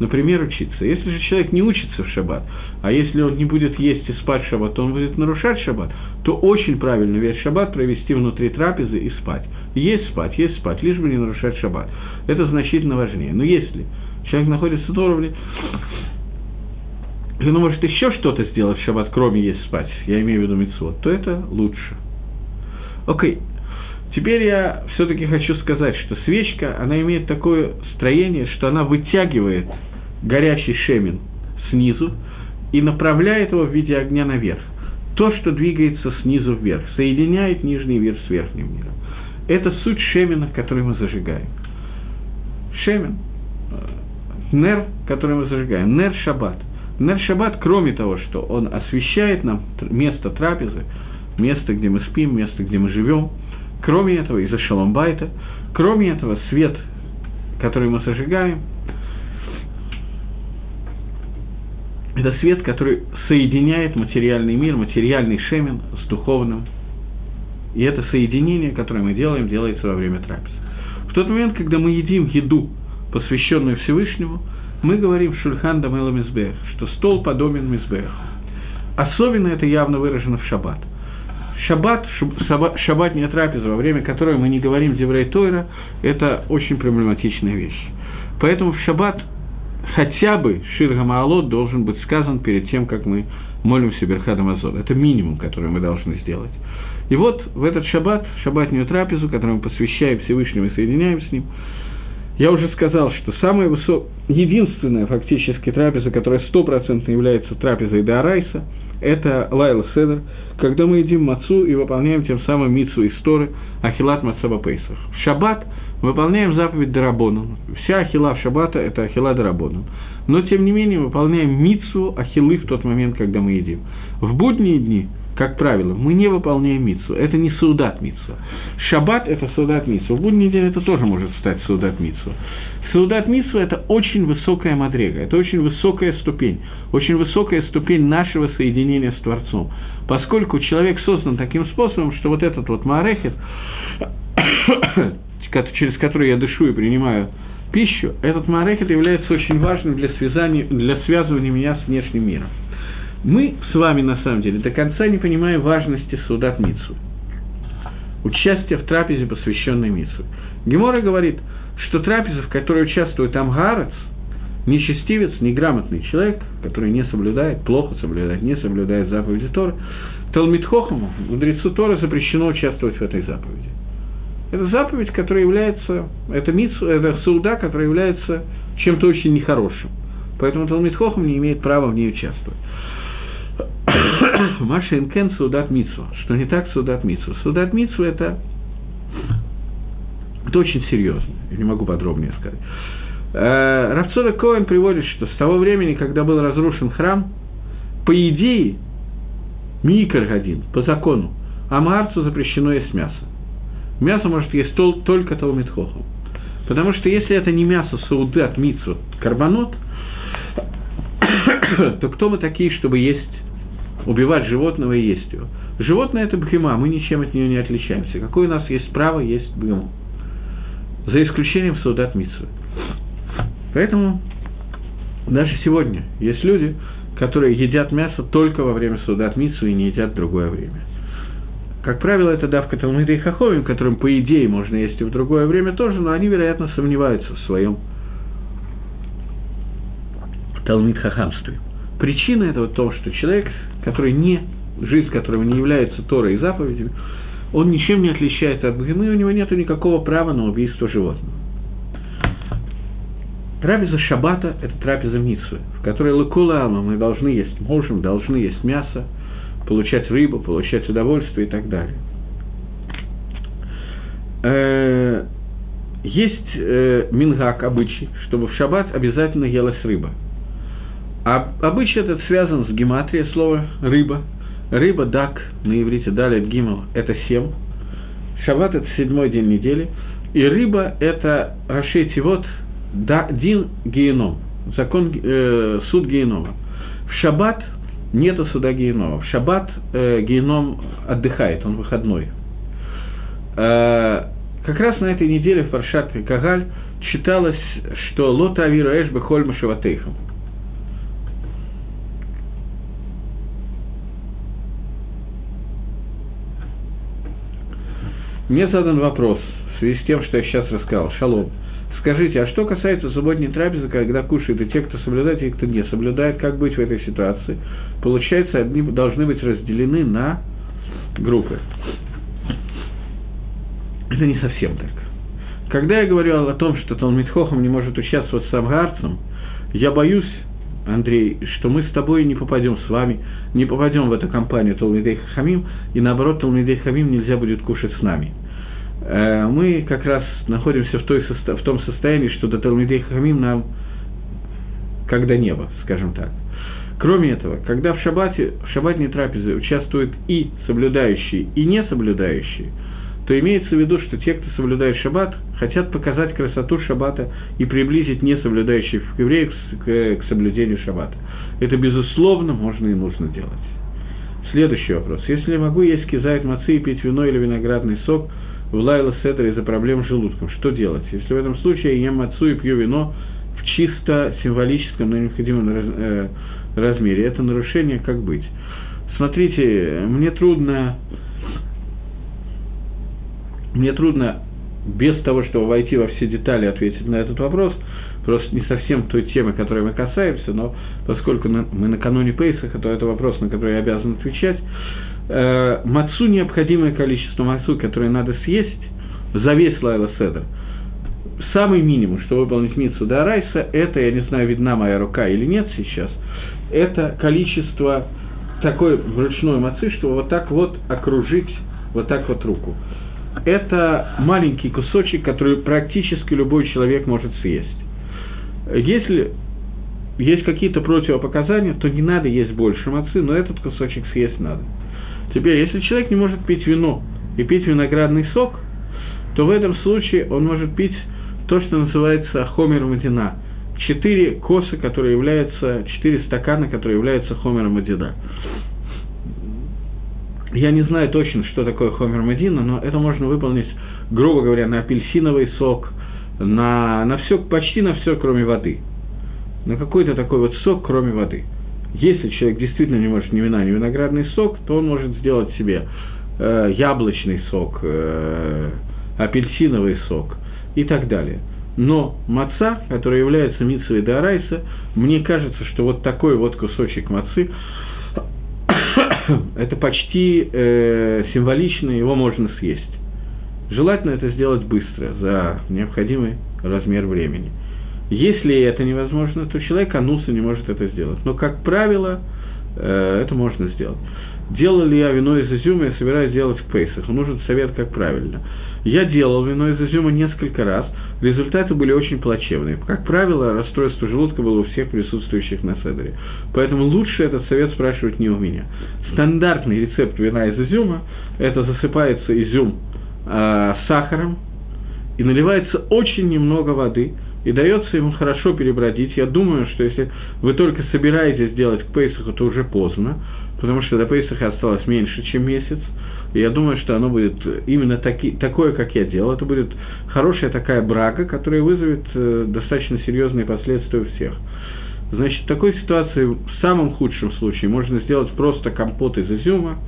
Например, учиться. Если же человек не учится в шаббат, а если он не будет есть и спать в шаббат, то он будет нарушать шаббат, то очень правильно весь шаббат провести внутри трапезы и спать. Есть спать, есть спать, лишь бы не нарушать шаббат. Это значительно важнее. Но если человек находится в уровне, или он может еще что-то сделать в шаббат, кроме есть спать, я имею в виду митцвот, то это лучше. Окей. Теперь я все-таки хочу сказать, что свечка, она имеет такое строение, что она вытягивает горящий шемин снизу и направляет его в виде огня наверх. То, что двигается снизу вверх, соединяет нижний мир с верхним миром. Это суть шемина, который мы зажигаем. Шемен, э, нер, который мы зажигаем, нер шаббат. Нер Шаббат, кроме того, что он освещает нам место трапезы, место, где мы спим, место, где мы живем, кроме этого, из-за Шаломбайта, кроме этого, свет, который мы зажигаем, Это свет, который соединяет материальный мир, материальный шемен с духовным. И это соединение, которое мы делаем, делается во время трапезы. В тот момент, когда мы едим еду, посвященную Всевышнему, мы говорим Шульхан Дамела Мизбех, что стол подобен Мизбеху. Особенно это явно выражено в шаббат. Шаббат, шаббатняя трапеза, во время которой мы не говорим Деврей Тойра, это очень проблематичная вещь. Поэтому в шаббат хотя бы Шир Гамаалот должен быть сказан перед тем, как мы молимся Берхадам Азот. Это минимум, который мы должны сделать. И вот в этот шаббат, шаббатнюю трапезу, которую мы посвящаем Всевышнему и соединяем с ним, я уже сказал, что самая высокая, единственная фактически трапеза, которая стопроцентно является трапезой Дарайса, это Лайла Седер, когда мы едим мацу и выполняем тем самым мицу исторы Ахилат Мацаба Пейсах. В шаббат выполняем заповедь Дарабону. Вся ахила в шаббата – это ахила Дарабону. Но, тем не менее, выполняем мицу ахилы в тот момент, когда мы едим. В будние дни как правило, мы не выполняем мицу. Это не саудат мицу. Шаббат – это саудат мицу. В будний день это тоже может стать саудат мицу. Саудат мицу – это очень высокая мадрега, это очень высокая ступень, очень высокая ступень нашего соединения с Творцом. Поскольку человек создан таким способом, что вот этот вот маарехет, через который я дышу и принимаю пищу, этот маарехет является очень важным для, связания, для связывания меня с внешним миром. Мы с вами, на самом деле, до конца не понимаем важности Судат Мицу. Участие в трапезе, посвященной Мицу. Гемора говорит, что трапеза, в которой участвует Амгарец, нечестивец, неграмотный человек, который не соблюдает, плохо соблюдает, не соблюдает заповеди Торы, Талмитхохому, мудрецу Торы запрещено участвовать в этой заповеди. Это заповедь, которая является, это мицу, это сауда, которая является чем-то очень нехорошим. Поэтому Талмитхохам не имеет права в ней участвовать. Маша Инкен Судат Митсу. Что не так Судат Митсу? Судат Митсу это, это очень серьезно. Я не могу подробнее сказать. Э, Равцода Коэн приводит, что с того времени, когда был разрушен храм, по идее, Микер один, по закону, Амарцу запрещено есть мясо. Мясо может есть только Талмитхохом. Потому что если это не мясо Саудат Митсу, карбонот, то кто мы такие, чтобы есть убивать животного и есть его. Животное – это бхема, мы ничем от нее не отличаемся. Какое у нас есть право есть бхему? За исключением солдат Митсвы. Поэтому даже сегодня есть люди, которые едят мясо только во время солдат Митсвы и не едят в другое время. Как правило, это давка Талмида и Хаховим, которым, по идее, можно есть и в другое время тоже, но они, вероятно, сомневаются в своем Талмид Хахамстве. Причина этого в том, что человек который не, жизнь которого не является Торой и заповедями, он ничем не отличается от Бхемы, у него нет никакого права на убийство животного. Трапеза Шаббата – это трапеза Митсвы, в которой Лакула мы должны есть, можем, должны есть мясо, получать рыбу, получать удовольствие и так далее. Э, есть э, мингак, обычай, чтобы в шаббат обязательно елась рыба – а обычай этот связан с гематрией слова «рыба». Рыба, дак, на иврите далит гимал – это семь. Шаббат – это седьмой день недели. И рыба – это рашейти вот да, дин геном, закон, э, суд генома. В шаббат нету суда генома. В шаббат э, геном отдыхает, он выходной. Э, как раз на этой неделе в Паршат Кагаль читалось, что «Лота авиру эш бехоль машаватейхам» Мне задан вопрос в связи с тем, что я сейчас рассказал. Шалом. Скажите, а что касается субботней трапезы, когда кушают и те, кто соблюдает, и кто не соблюдает, как быть в этой ситуации? Получается, одни должны быть разделены на группы. Это не совсем так. Когда я говорю о том, что Талмитхохам не может участвовать с Амгарцем, я боюсь, Андрей, что мы с тобой не попадем с вами, не попадем в эту компанию Талмидей Хамим, и наоборот, Талмидей Хамим нельзя будет кушать с нами. Э, мы как раз находимся в, той, в том состоянии, что до Талмидей Хамим нам как до неба, скажем так. Кроме этого, когда в шаббате, в шаббатной трапезе участвуют и соблюдающие, и не соблюдающие, то имеется в виду, что те, кто соблюдает шаббат, хотят показать красоту шаббата и приблизить не соблюдающих евреев к, соблюдению шаббата. Это, безусловно, можно и нужно делать. Следующий вопрос. Если я могу есть кизайт мацы и пить вино или виноградный сок в лайла седр из-за проблем с желудком, что делать? Если в этом случае я ем мацу и пью вино в чисто символическом, но необходимом э, размере, это нарушение, как быть? Смотрите, мне трудно мне трудно без того, чтобы войти во все детали, ответить на этот вопрос, просто не совсем той темы, которой мы касаемся, но поскольку мы накануне Пейсаха, то это вопрос, на который я обязан отвечать. Э, мацу необходимое количество мацу, которое надо съесть за весь Лайла Седр. Самый минимум, что выполнить Митсу до Арайса, это, я не знаю, видна моя рука или нет сейчас, это количество такой вручной мацы, что вот так вот окружить вот так вот руку это маленький кусочек, который практически любой человек может съесть. Если есть какие-то противопоказания, то не надо есть больше мацы, но этот кусочек съесть надо. Теперь, если человек не может пить вино и пить виноградный сок, то в этом случае он может пить то, что называется хомер мадина. Четыре косы, которые являются, четыре стакана, которые являются хомером мадина. Я не знаю точно, что такое хомер Медина, но это можно выполнить, грубо говоря, на апельсиновый сок, на, на все, почти на все, кроме воды. На какой-то такой вот сок, кроме воды. Если человек действительно не может ни вина, ни виноградный сок, то он может сделать себе э, яблочный сок, э, апельсиновый сок и так далее. Но маца, который является митсовой дарайса, мне кажется, что вот такой вот кусочек мацы, это почти э, символично, его можно съесть. Желательно это сделать быстро, за необходимый размер времени. Если это невозможно, то человек ануса не может это сделать. Но, как правило, э, это можно сделать. Делал ли я вино из изюма, я собираюсь делать в Пейсах. Нужен совет, как правильно. Я делал вино из изюма несколько раз, результаты были очень плачевные. Как правило, расстройство желудка было у всех присутствующих на седере. Поэтому лучше этот совет спрашивать не у меня. Стандартный рецепт вина из изюма – это засыпается изюм э, сахаром и наливается очень немного воды – и дается ему хорошо перебродить. Я думаю, что если вы только собираетесь делать к Пейсаху, то уже поздно, потому что до Пейсаха осталось меньше, чем месяц. И я думаю, что оно будет именно таки, такое, как я делал. Это будет хорошая такая брага, которая вызовет э, достаточно серьезные последствия у всех. Значит, в такой ситуации, в самом худшем случае, можно сделать просто компот из изюма,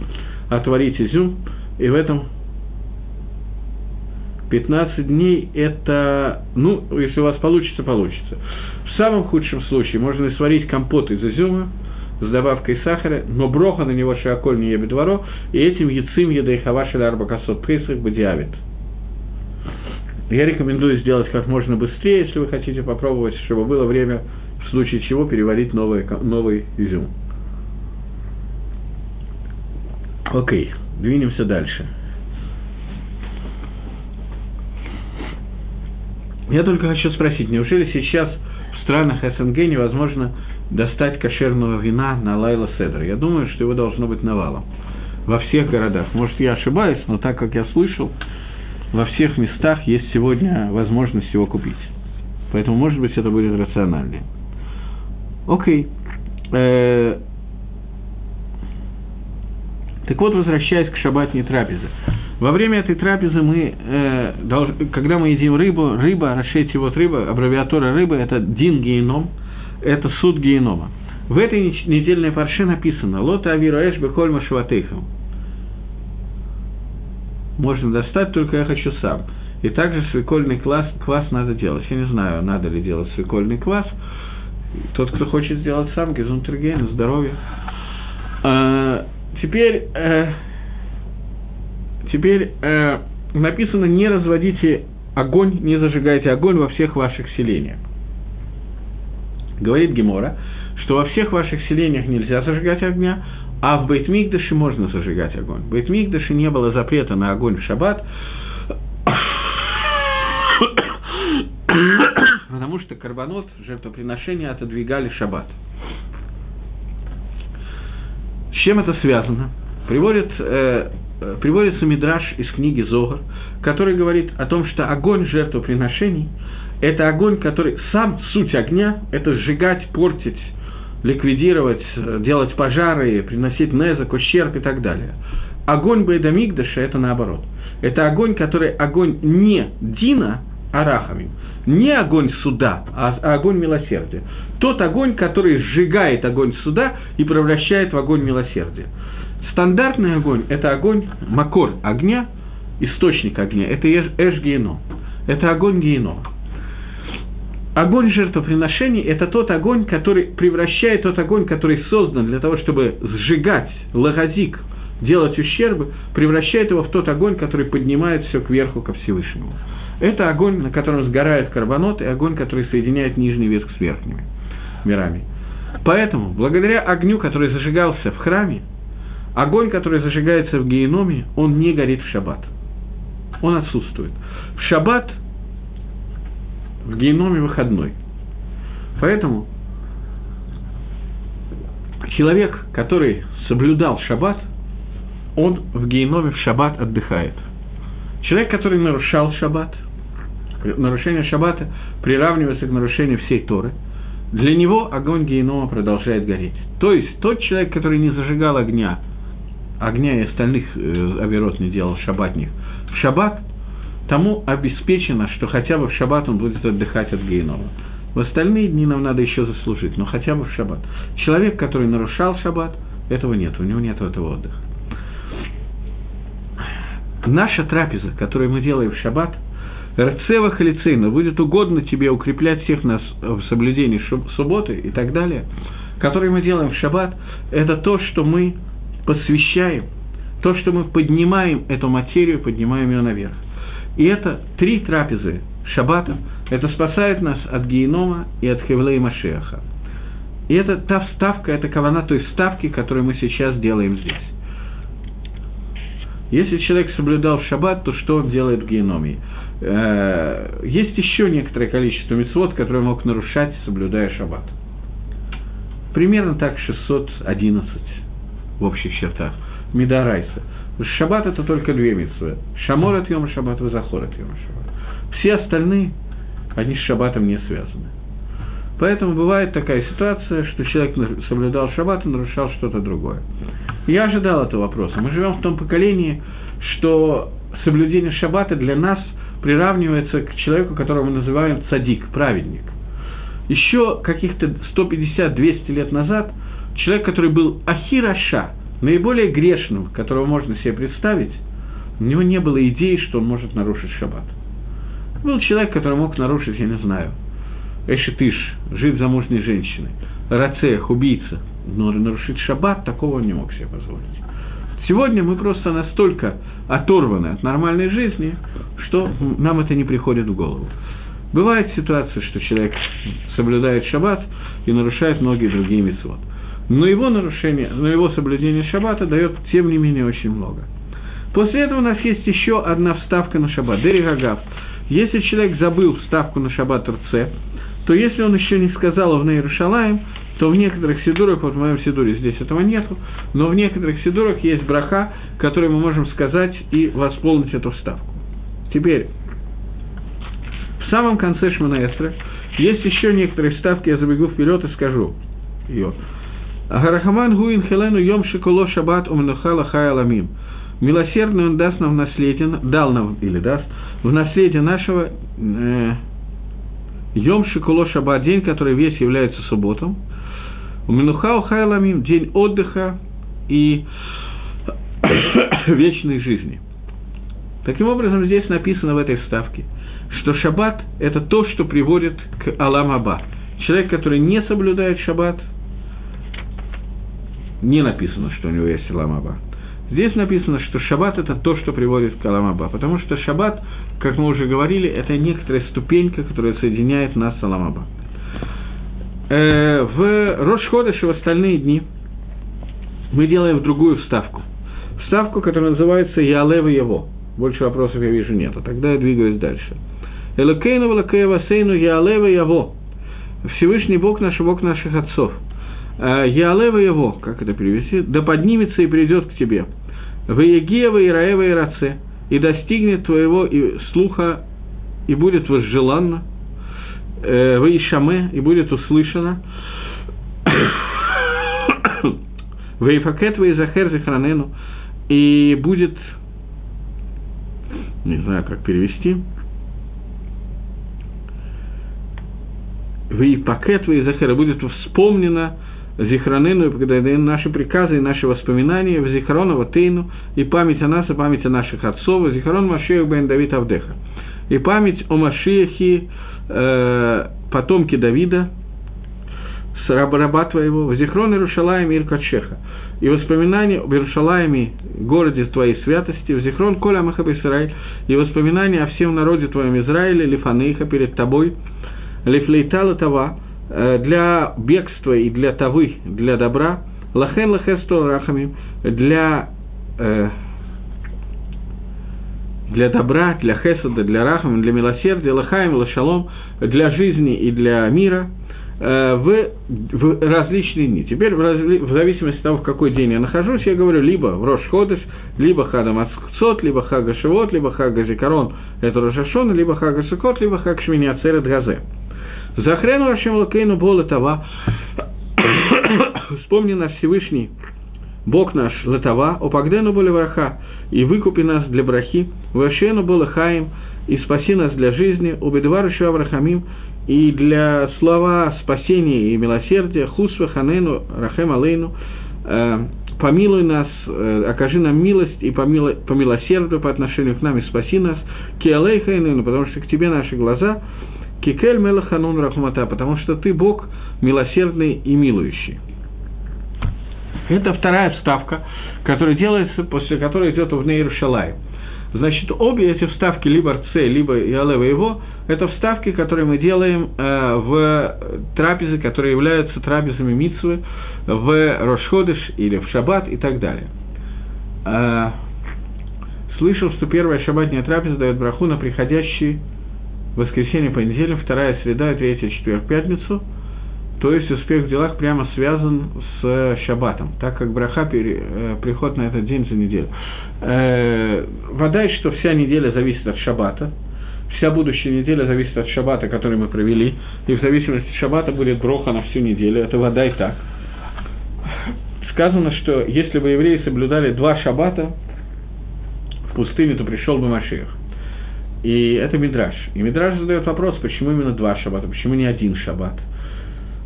отварить изюм, и в этом 15 дней это, ну, если у вас получится, получится. В самом худшем случае можно сварить компот из изюма, с добавкой сахара, но броха на него шиаколь не ебет дворо, и этим яцим едой хавашель арбакасот пейсах бадиавит. Я рекомендую сделать как можно быстрее, если вы хотите попробовать, чтобы было время, в случае чего, переварить новый, новый изюм. Окей, двинемся дальше. Я только хочу спросить, неужели сейчас в странах СНГ невозможно достать кошерного вина на Лайла Седр. Я думаю, что его должно быть навалом. Во всех городах. Может, я ошибаюсь, но так как я слышал, во всех местах есть сегодня возможность его купить. Поэтому, может быть, это будет рациональнее. Окей. Э, так вот, возвращаясь к шабатней трапезе. Во время этой трапезы мы, э, долж... когда мы едим рыбу, рыба, расшейте вот рыба, аббревиатура рыбы – это дин геном – это суд генома. В этой недельной парше написано «Лота авиру эш бекольма шватейхам». Можно достать, только я хочу сам. И также свекольный квас, квас надо делать. Я не знаю, надо ли делать свекольный квас. Тот, кто хочет сделать сам, гезунтерген, здоровье. А, теперь, э, теперь э, написано «Не разводите огонь, не зажигайте огонь во всех ваших селениях» говорит Гемора, что во всех ваших селениях нельзя зажигать огня, а в Бейтмикдаше можно зажигать огонь. В Бейтмикдаше не было запрета на огонь в шаббат, потому что карбонот, жертвоприношения отодвигали шаббат. С чем это связано? Приводит э, э, приводится мидраж из книги Зогар, который говорит о том, что огонь жертвоприношений – это огонь, который сам суть огня – это сжигать, портить, ликвидировать, э, делать пожары, приносить незак, ущерб и так далее. Огонь Бейдамигдаша – это наоборот. Это огонь, который огонь не Дина, а Рахами. Не огонь суда, а огонь милосердия. Тот огонь, который сжигает огонь суда и превращает в огонь милосердия. Стандартный огонь – это огонь, макор огня, источник огня, это эш геном. Это огонь генома. Огонь жертвоприношений – это тот огонь, который превращает тот огонь, который создан для того, чтобы сжигать лагазик, делать ущербы, превращает его в тот огонь, который поднимает все кверху ко Всевышнему. Это огонь, на котором сгорает карбонот, и огонь, который соединяет нижний верх с верхними мирами. Поэтому, благодаря огню, который зажигался в храме, огонь, который зажигается в геноме, он не горит в шаббат. Он отсутствует. В шаббат в геноме выходной. Поэтому человек, который соблюдал шаббат, он в геноме в шаббат отдыхает. Человек, который нарушал шаббат, нарушение шаббата приравнивается к нарушению всей Торы – для него огонь генома продолжает гореть. То есть тот человек, который не зажигал огня, огня и остальных э, оверот не делал шаббатник, в шаббат тому обеспечено, что хотя бы в шаббат он будет отдыхать от генома. В остальные дни нам надо еще заслужить, но хотя бы в шаббат. Человек, который нарушал шаббат, этого нет, у него нет этого отдыха. Наша трапеза, которую мы делаем в шаббат – Рцева халицейна, будет угодно тебе укреплять всех нас в соблюдении субботы и так далее, которые мы делаем в шаббат, это то, что мы посвящаем, то, что мы поднимаем эту материю, поднимаем ее наверх. И это три трапезы шаббата, это спасает нас от генома и от хевлей Машеха. И это та вставка, это кавана той вставки, которую мы сейчас делаем здесь. Если человек соблюдал шаббат, то что он делает в геноме? Э, есть еще некоторое количество мецвод, которые мог нарушать, соблюдая шаббат. Примерно так 611 в общих чертах. Мидарайса. Шаббат это только две митцвы. Шамор от Йома Шаббат, Вазахор от Йома Шаббат. Все остальные, они с шаббатом не связаны. Поэтому бывает такая ситуация, что человек соблюдал шаббат и нарушал что-то другое. Я ожидал этого вопроса. Мы живем в том поколении, что соблюдение шаббата для нас – приравнивается к человеку, которого мы называем цадик, праведник. Еще каких-то 150-200 лет назад человек, который был ахираша, наиболее грешным, которого можно себе представить, у него не было идеи, что он может нарушить шаббат. Был человек, который мог нарушить, я не знаю, Эшетыш, жить замужней женщиной, Рацех, убийца, но нарушить шаббат, такого он не мог себе позволить. Сегодня мы просто настолько оторваны от нормальной жизни, что нам это не приходит в голову. Бывает ситуация, что человек соблюдает шаббат и нарушает многие другие митцвот. Но его нарушение, но его соблюдение шаббата дает, тем не менее, очень много. После этого у нас есть еще одна вставка на шаббат, Деригагав. Если человек забыл вставку на шаббат РЦ, то если он еще не сказал в Иерушалаем, то в некоторых сидурах, вот в моем сидуре здесь этого нету, но в некоторых сидурах есть браха, который мы можем сказать и восполнить эту вставку. Теперь, в самом конце Шманаэстра есть еще некоторые вставки, я забегу вперед и скажу ее. Агарахаман гуин хелену йом шиколо шаббат умнухала хай Милосердный он даст нам в наследие, дал нам, или даст, в наследие нашего э, Йом Шикуло Шаббат, день, который весь является субботом, у Минухау день отдыха и вечной жизни. Таким образом, здесь написано в этой вставке, что шаббат – это то, что приводит к Алам Аба. Человек, который не соблюдает шаббат, не написано, что у него есть Алам Аба. Здесь написано, что шаббат – это то, что приводит к Алам Аба, потому что шаббат, как мы уже говорили, это некоторая ступенька, которая соединяет нас с Алам Аба э, в Рошходыш и в остальные дни мы делаем другую вставку. Вставку, которая называется Ялева Его. Больше вопросов я вижу нет, а тогда я двигаюсь дальше. Элокейну Валакеева Сейну Ялева Его. Всевышний Бог наш, Бог наших отцов. Ялева Его, как это перевести? Да поднимется и придет к тебе. Ваегева и Раева и Раце, и достигнет твоего слуха, и будет возжеланно, э, Ваишаме, и будет услышано, Ваифакет Ваизахер Зихранену, и будет, не знаю, как перевести, Ваипакет Ваизахер, будет вспомнено Зихранену, когда наши приказы и наши воспоминания, в Зихарона Тейну, и память о нас, и память о наших отцов, Зихарон Машех Бен Давид Авдеха. И память о Машехе, э, потомке Давида, с раба твоего, в Зихрон Иерушалаем Ир Качеха. И воспоминания об Иерушалаеме, городе твоей святости, в Зихрон Коля Махаб Исраиль, и воспоминания о всем народе твоем Израиле, Лифанейха, перед тобой, Лифлейтала Тава, для бегства и для тавы, для добра, лахен лахесто рахамим, для, э, для добра, для хесада, для рахам, для милосердия, лахаем, лашалом, для жизни и для мира, э, в, в различные дни. Теперь, в, разли, в зависимости от того, в какой день я нахожусь, я говорю либо в Рош Ходыш, либо Хадам Аццот, либо Хага Шивот, либо Хага Зикарон, это Рожашон, либо Хага Сукот, либо Хаг Шмини Ацерет Газе. Захрену Рашем Лакейну Бола Това. Вспомни наш Всевышний, Бог наш Латава, Опагдену Боля Враха, и выкупи нас для брахи, Вашену Бола Хаим, и спаси нас для жизни, Убедвару Аврахамим, и для слова спасения и милосердия, Хусва Ханену Рахем Алейну, э, помилуй нас, э, окажи нам милость и помилуй, по милосердию по отношению к нам и спаси нас, Киалейхайну, потому что к тебе наши глаза, Кикель Мелаханун Рахмата, потому что ты Бог милосердный и милующий. Это вторая вставка, которая делается, после которой идет в Нейрушалай. Значит, обе эти вставки, либо РЦ, либо Иалева его, это вставки, которые мы делаем э, в трапезы, которые являются трапезами Мицвы, в Рошходыш или в Шаббат и так далее. Э, слышал, что первая шаббатная трапеза дает браху на приходящий воскресенье, понедельник, вторая среда, третья, четверг, пятницу. То есть успех в делах прямо связан с шаббатом, так как браха пере, э, приход на этот день за неделю. Э, вода, что вся неделя зависит от шаббата, вся будущая неделя зависит от шаббата, который мы провели, и в зависимости от шаббата будет броха на всю неделю, это вода и так. Сказано, что если бы евреи соблюдали два шаббата в пустыне, то пришел бы Машиах. И это Мидраш. И Мидраш задает вопрос, почему именно два шаббата, почему не один шаббат.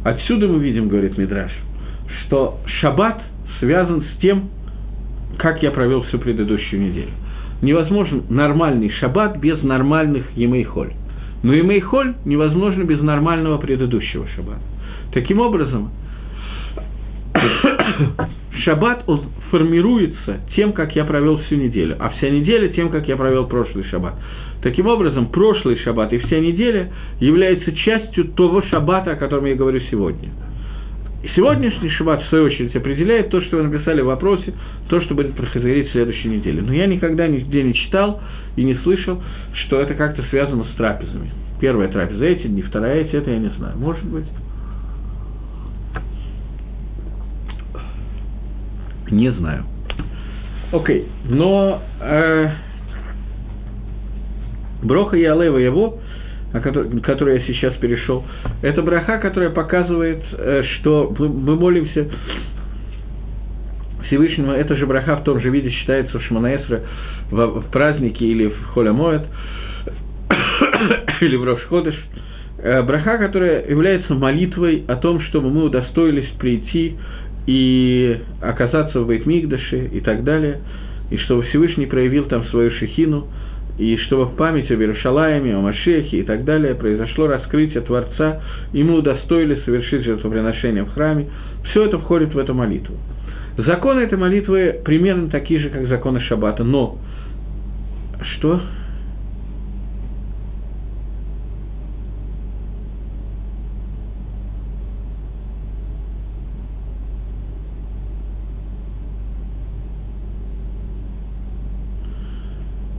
Отсюда мы видим, говорит Мидраш, что шаббат связан с тем, как я провел всю предыдущую неделю. Невозможен нормальный шаббат без нормальных емейхоль. Но емейхоль невозможно без нормального предыдущего шаббата. Таким образом, шаббат он формируется тем, как я провел всю неделю, а вся неделя тем, как я провел прошлый шаббат. Таким образом, прошлый шаббат и вся неделя являются частью того шаббата, о котором я говорю сегодня. Сегодняшний шаббат, в свою очередь, определяет то, что вы написали в вопросе, то, что будет происходить в следующей неделе. Но я никогда нигде не читал и не слышал, что это как-то связано с трапезами. Первая трапеза эти дни, вторая эти, это я не знаю. Может быть. Не знаю. Окей, но э, Броха Алева его, о которой, который я сейчас перешел, это браха, которая показывает, э, что мы молимся Всевышнему, это же браха в том же виде считается в Шманаэсре в, в празднике или в Холямоэт, или в Рошходыш. Э, браха, которая является молитвой о том, чтобы мы удостоились прийти и оказаться в Бейтмигдаше и так далее, и чтобы Всевышний проявил там свою шехину – и чтобы в память об Иерушалаеме, о Машехе и так далее произошло раскрытие Творца, и мы удостоили совершить жертвоприношение в храме, все это входит в эту молитву. Законы этой молитвы примерно такие же, как законы Шаббата, но что?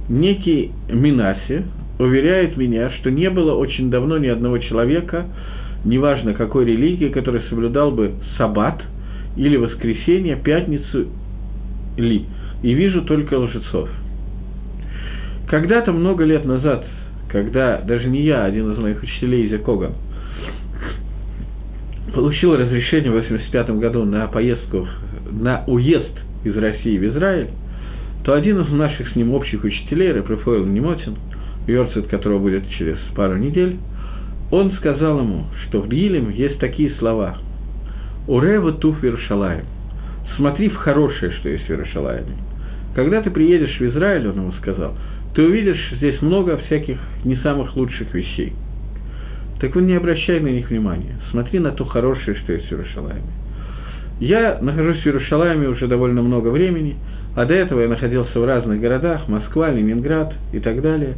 Некий Минаси уверяет меня, что не было очень давно ни одного человека, неважно какой религии, который соблюдал бы саббат или воскресенье, пятницу ли. и вижу только лжецов. Когда-то много лет назад, когда даже не я, а один из моих учителей из Якога, получил разрешение в 1985 году на поездку, на уезд из России в Израиль, то один из наших с ним общих учителей, Рапрафоил Немотин, Йорцит, которого будет через пару недель, он сказал ему, что в Гилем есть такие слова «Урева туф Иерушалаем» – «Смотри в хорошее, что есть в Иерушалаеме». Когда ты приедешь в Израиль, он ему сказал, ты увидишь здесь много всяких не самых лучших вещей. Так вы не обращай на них внимания. Смотри на то хорошее, что есть в Иерушалайме. Я нахожусь в Иерушалайме уже довольно много времени, а до этого я находился в разных городах, Москва, Ленинград и так далее.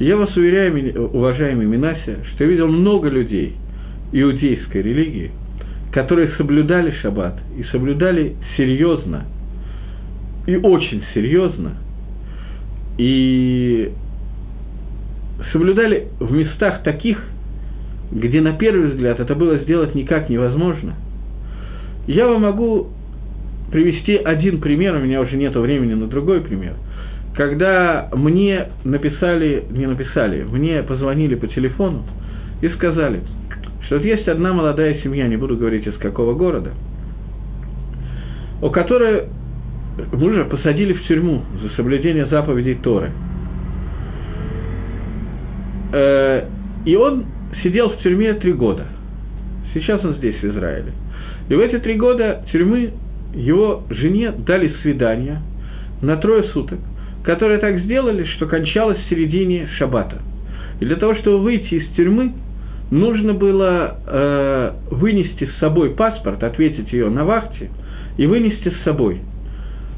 я вас уверяю, уважаемый Минася, что я видел много людей иудейской религии, которые соблюдали шаббат и соблюдали серьезно, и очень серьезно, и соблюдали в местах таких, где на первый взгляд это было сделать никак невозможно. Я вам могу привести один пример, у меня уже нет времени на другой пример. Когда мне написали, не написали, мне позвонили по телефону и сказали, что вот есть одна молодая семья, не буду говорить из какого города, у которой мужа посадили в тюрьму за соблюдение заповедей Торы. Э, и он сидел в тюрьме три года. Сейчас он здесь, в Израиле. И в эти три года тюрьмы его жене дали свидание на трое суток, которые так сделали, что кончалось в середине шаббата. И для того, чтобы выйти из тюрьмы, нужно было э, вынести с собой паспорт, ответить ее на вахте и вынести с собой –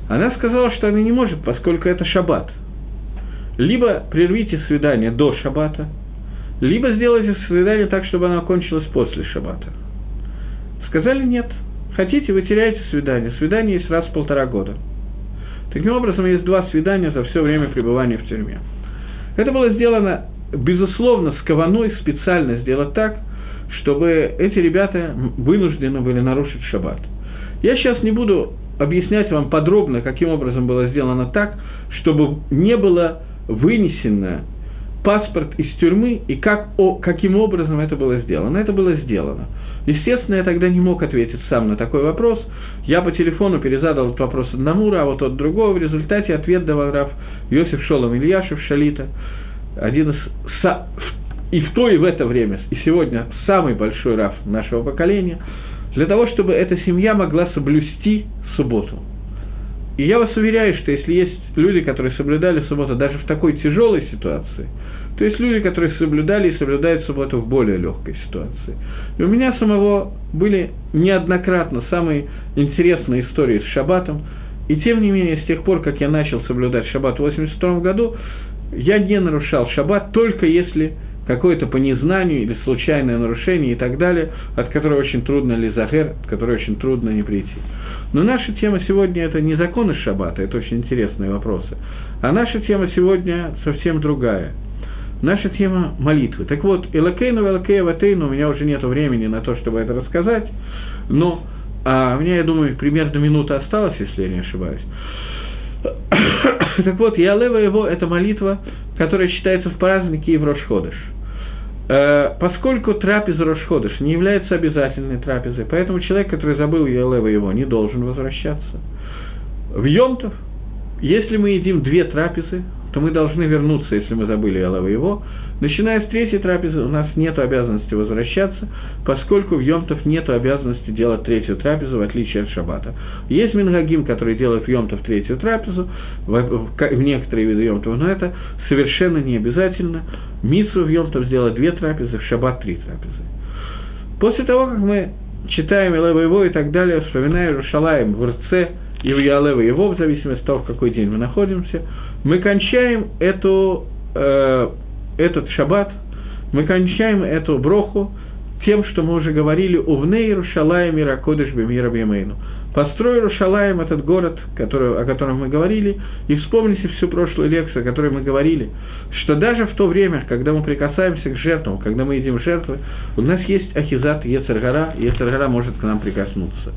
она сказала, что она не может, поскольку это шаббат. Либо прервите свидание до шаббата, либо сделайте свидание так, чтобы оно окончилось после шаббата. Сказали нет. Хотите, вы теряете свидание. Свидание есть раз в полтора года. Таким образом, есть два свидания за все время пребывания в тюрьме. Это было сделано, безусловно, с кованой специально сделать так, чтобы эти ребята вынуждены были нарушить шаббат. Я сейчас не буду объяснять вам подробно, каким образом было сделано так, чтобы не было вынесено паспорт из тюрьмы и как, о, каким образом это было сделано. Это было сделано. Естественно, я тогда не мог ответить сам на такой вопрос. Я по телефону перезадал этот вопрос одному а тот другого. В результате ответ давал Рав Йосиф Шолом Ильяшев Шалита, один из и в то, и в это время, и сегодня самый большой Рав нашего поколения – для того, чтобы эта семья могла соблюсти субботу. И я вас уверяю, что если есть люди, которые соблюдали субботу даже в такой тяжелой ситуации, то есть люди, которые соблюдали и соблюдают субботу в более легкой ситуации. И у меня самого были неоднократно самые интересные истории с шаббатом, и тем не менее, с тех пор, как я начал соблюдать шаббат в 1982 году, я не нарушал шаббат, только если какое-то по незнанию или случайное нарушение и так далее, от которого очень трудно лизахер, от которого очень трудно не прийти. Но наша тема сегодня – это не законы шаббата, это очень интересные вопросы, а наша тема сегодня совсем другая. Наша тема – молитвы. Так вот, Элакейну, Элакея, Ватейну, у меня уже нет времени на то, чтобы это рассказать, но а у меня, я думаю, примерно минута осталась, если я не ошибаюсь. так вот, Ялева его – это молитва, которая читается в празднике и в Рошходыш. Э, поскольку трапеза Рошходыш не является обязательной трапезой, поэтому человек, который забыл Ялева его, не должен возвращаться. В Йомтов, если мы едим две трапезы, то мы должны вернуться, если мы забыли Ялева его, Начиная с третьей трапезы у нас нет обязанности возвращаться, поскольку в Йомтов нет обязанности делать третью трапезу, в отличие от Шаббата. Есть Мингагим, который делает в Йомтов третью трапезу, в, некоторые виды Йомтов, но это совершенно не обязательно. Митсу в Йомтов сделать две трапезы, в Шаббат три трапезы. После того, как мы читаем Элева его и так далее, вспоминаем Рушалаем в Рце и в Ялева его, в зависимости от того, в какой день мы находимся, мы кончаем эту э, этот шаббат, мы кончаем эту броху тем, что мы уже говорили, «Увне Иерушалая мира кодыш бемира бемейну». Построй Рушалаем этот город, который, о котором мы говорили, и вспомните всю прошлую лекцию, о которой мы говорили, что даже в то время, когда мы прикасаемся к жертвам, когда мы едим жертвы, у нас есть ахизат Ецаргара, и Ецаргара может к нам прикоснуться.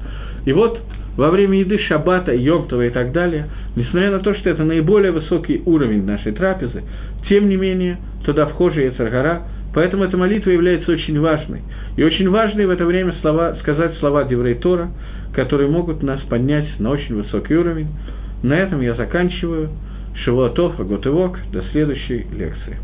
И вот во время еды шаббата, йомтова и так далее, несмотря на то, что это наиболее высокий уровень нашей трапезы, тем не менее, туда вхожа Ецаргара, поэтому эта молитва является очень важной. И очень важной в это время слова, сказать слова Деврей Тора, которые могут нас поднять на очень высокий уровень. На этом я заканчиваю. Шивуатов, Аготывок. До следующей лекции.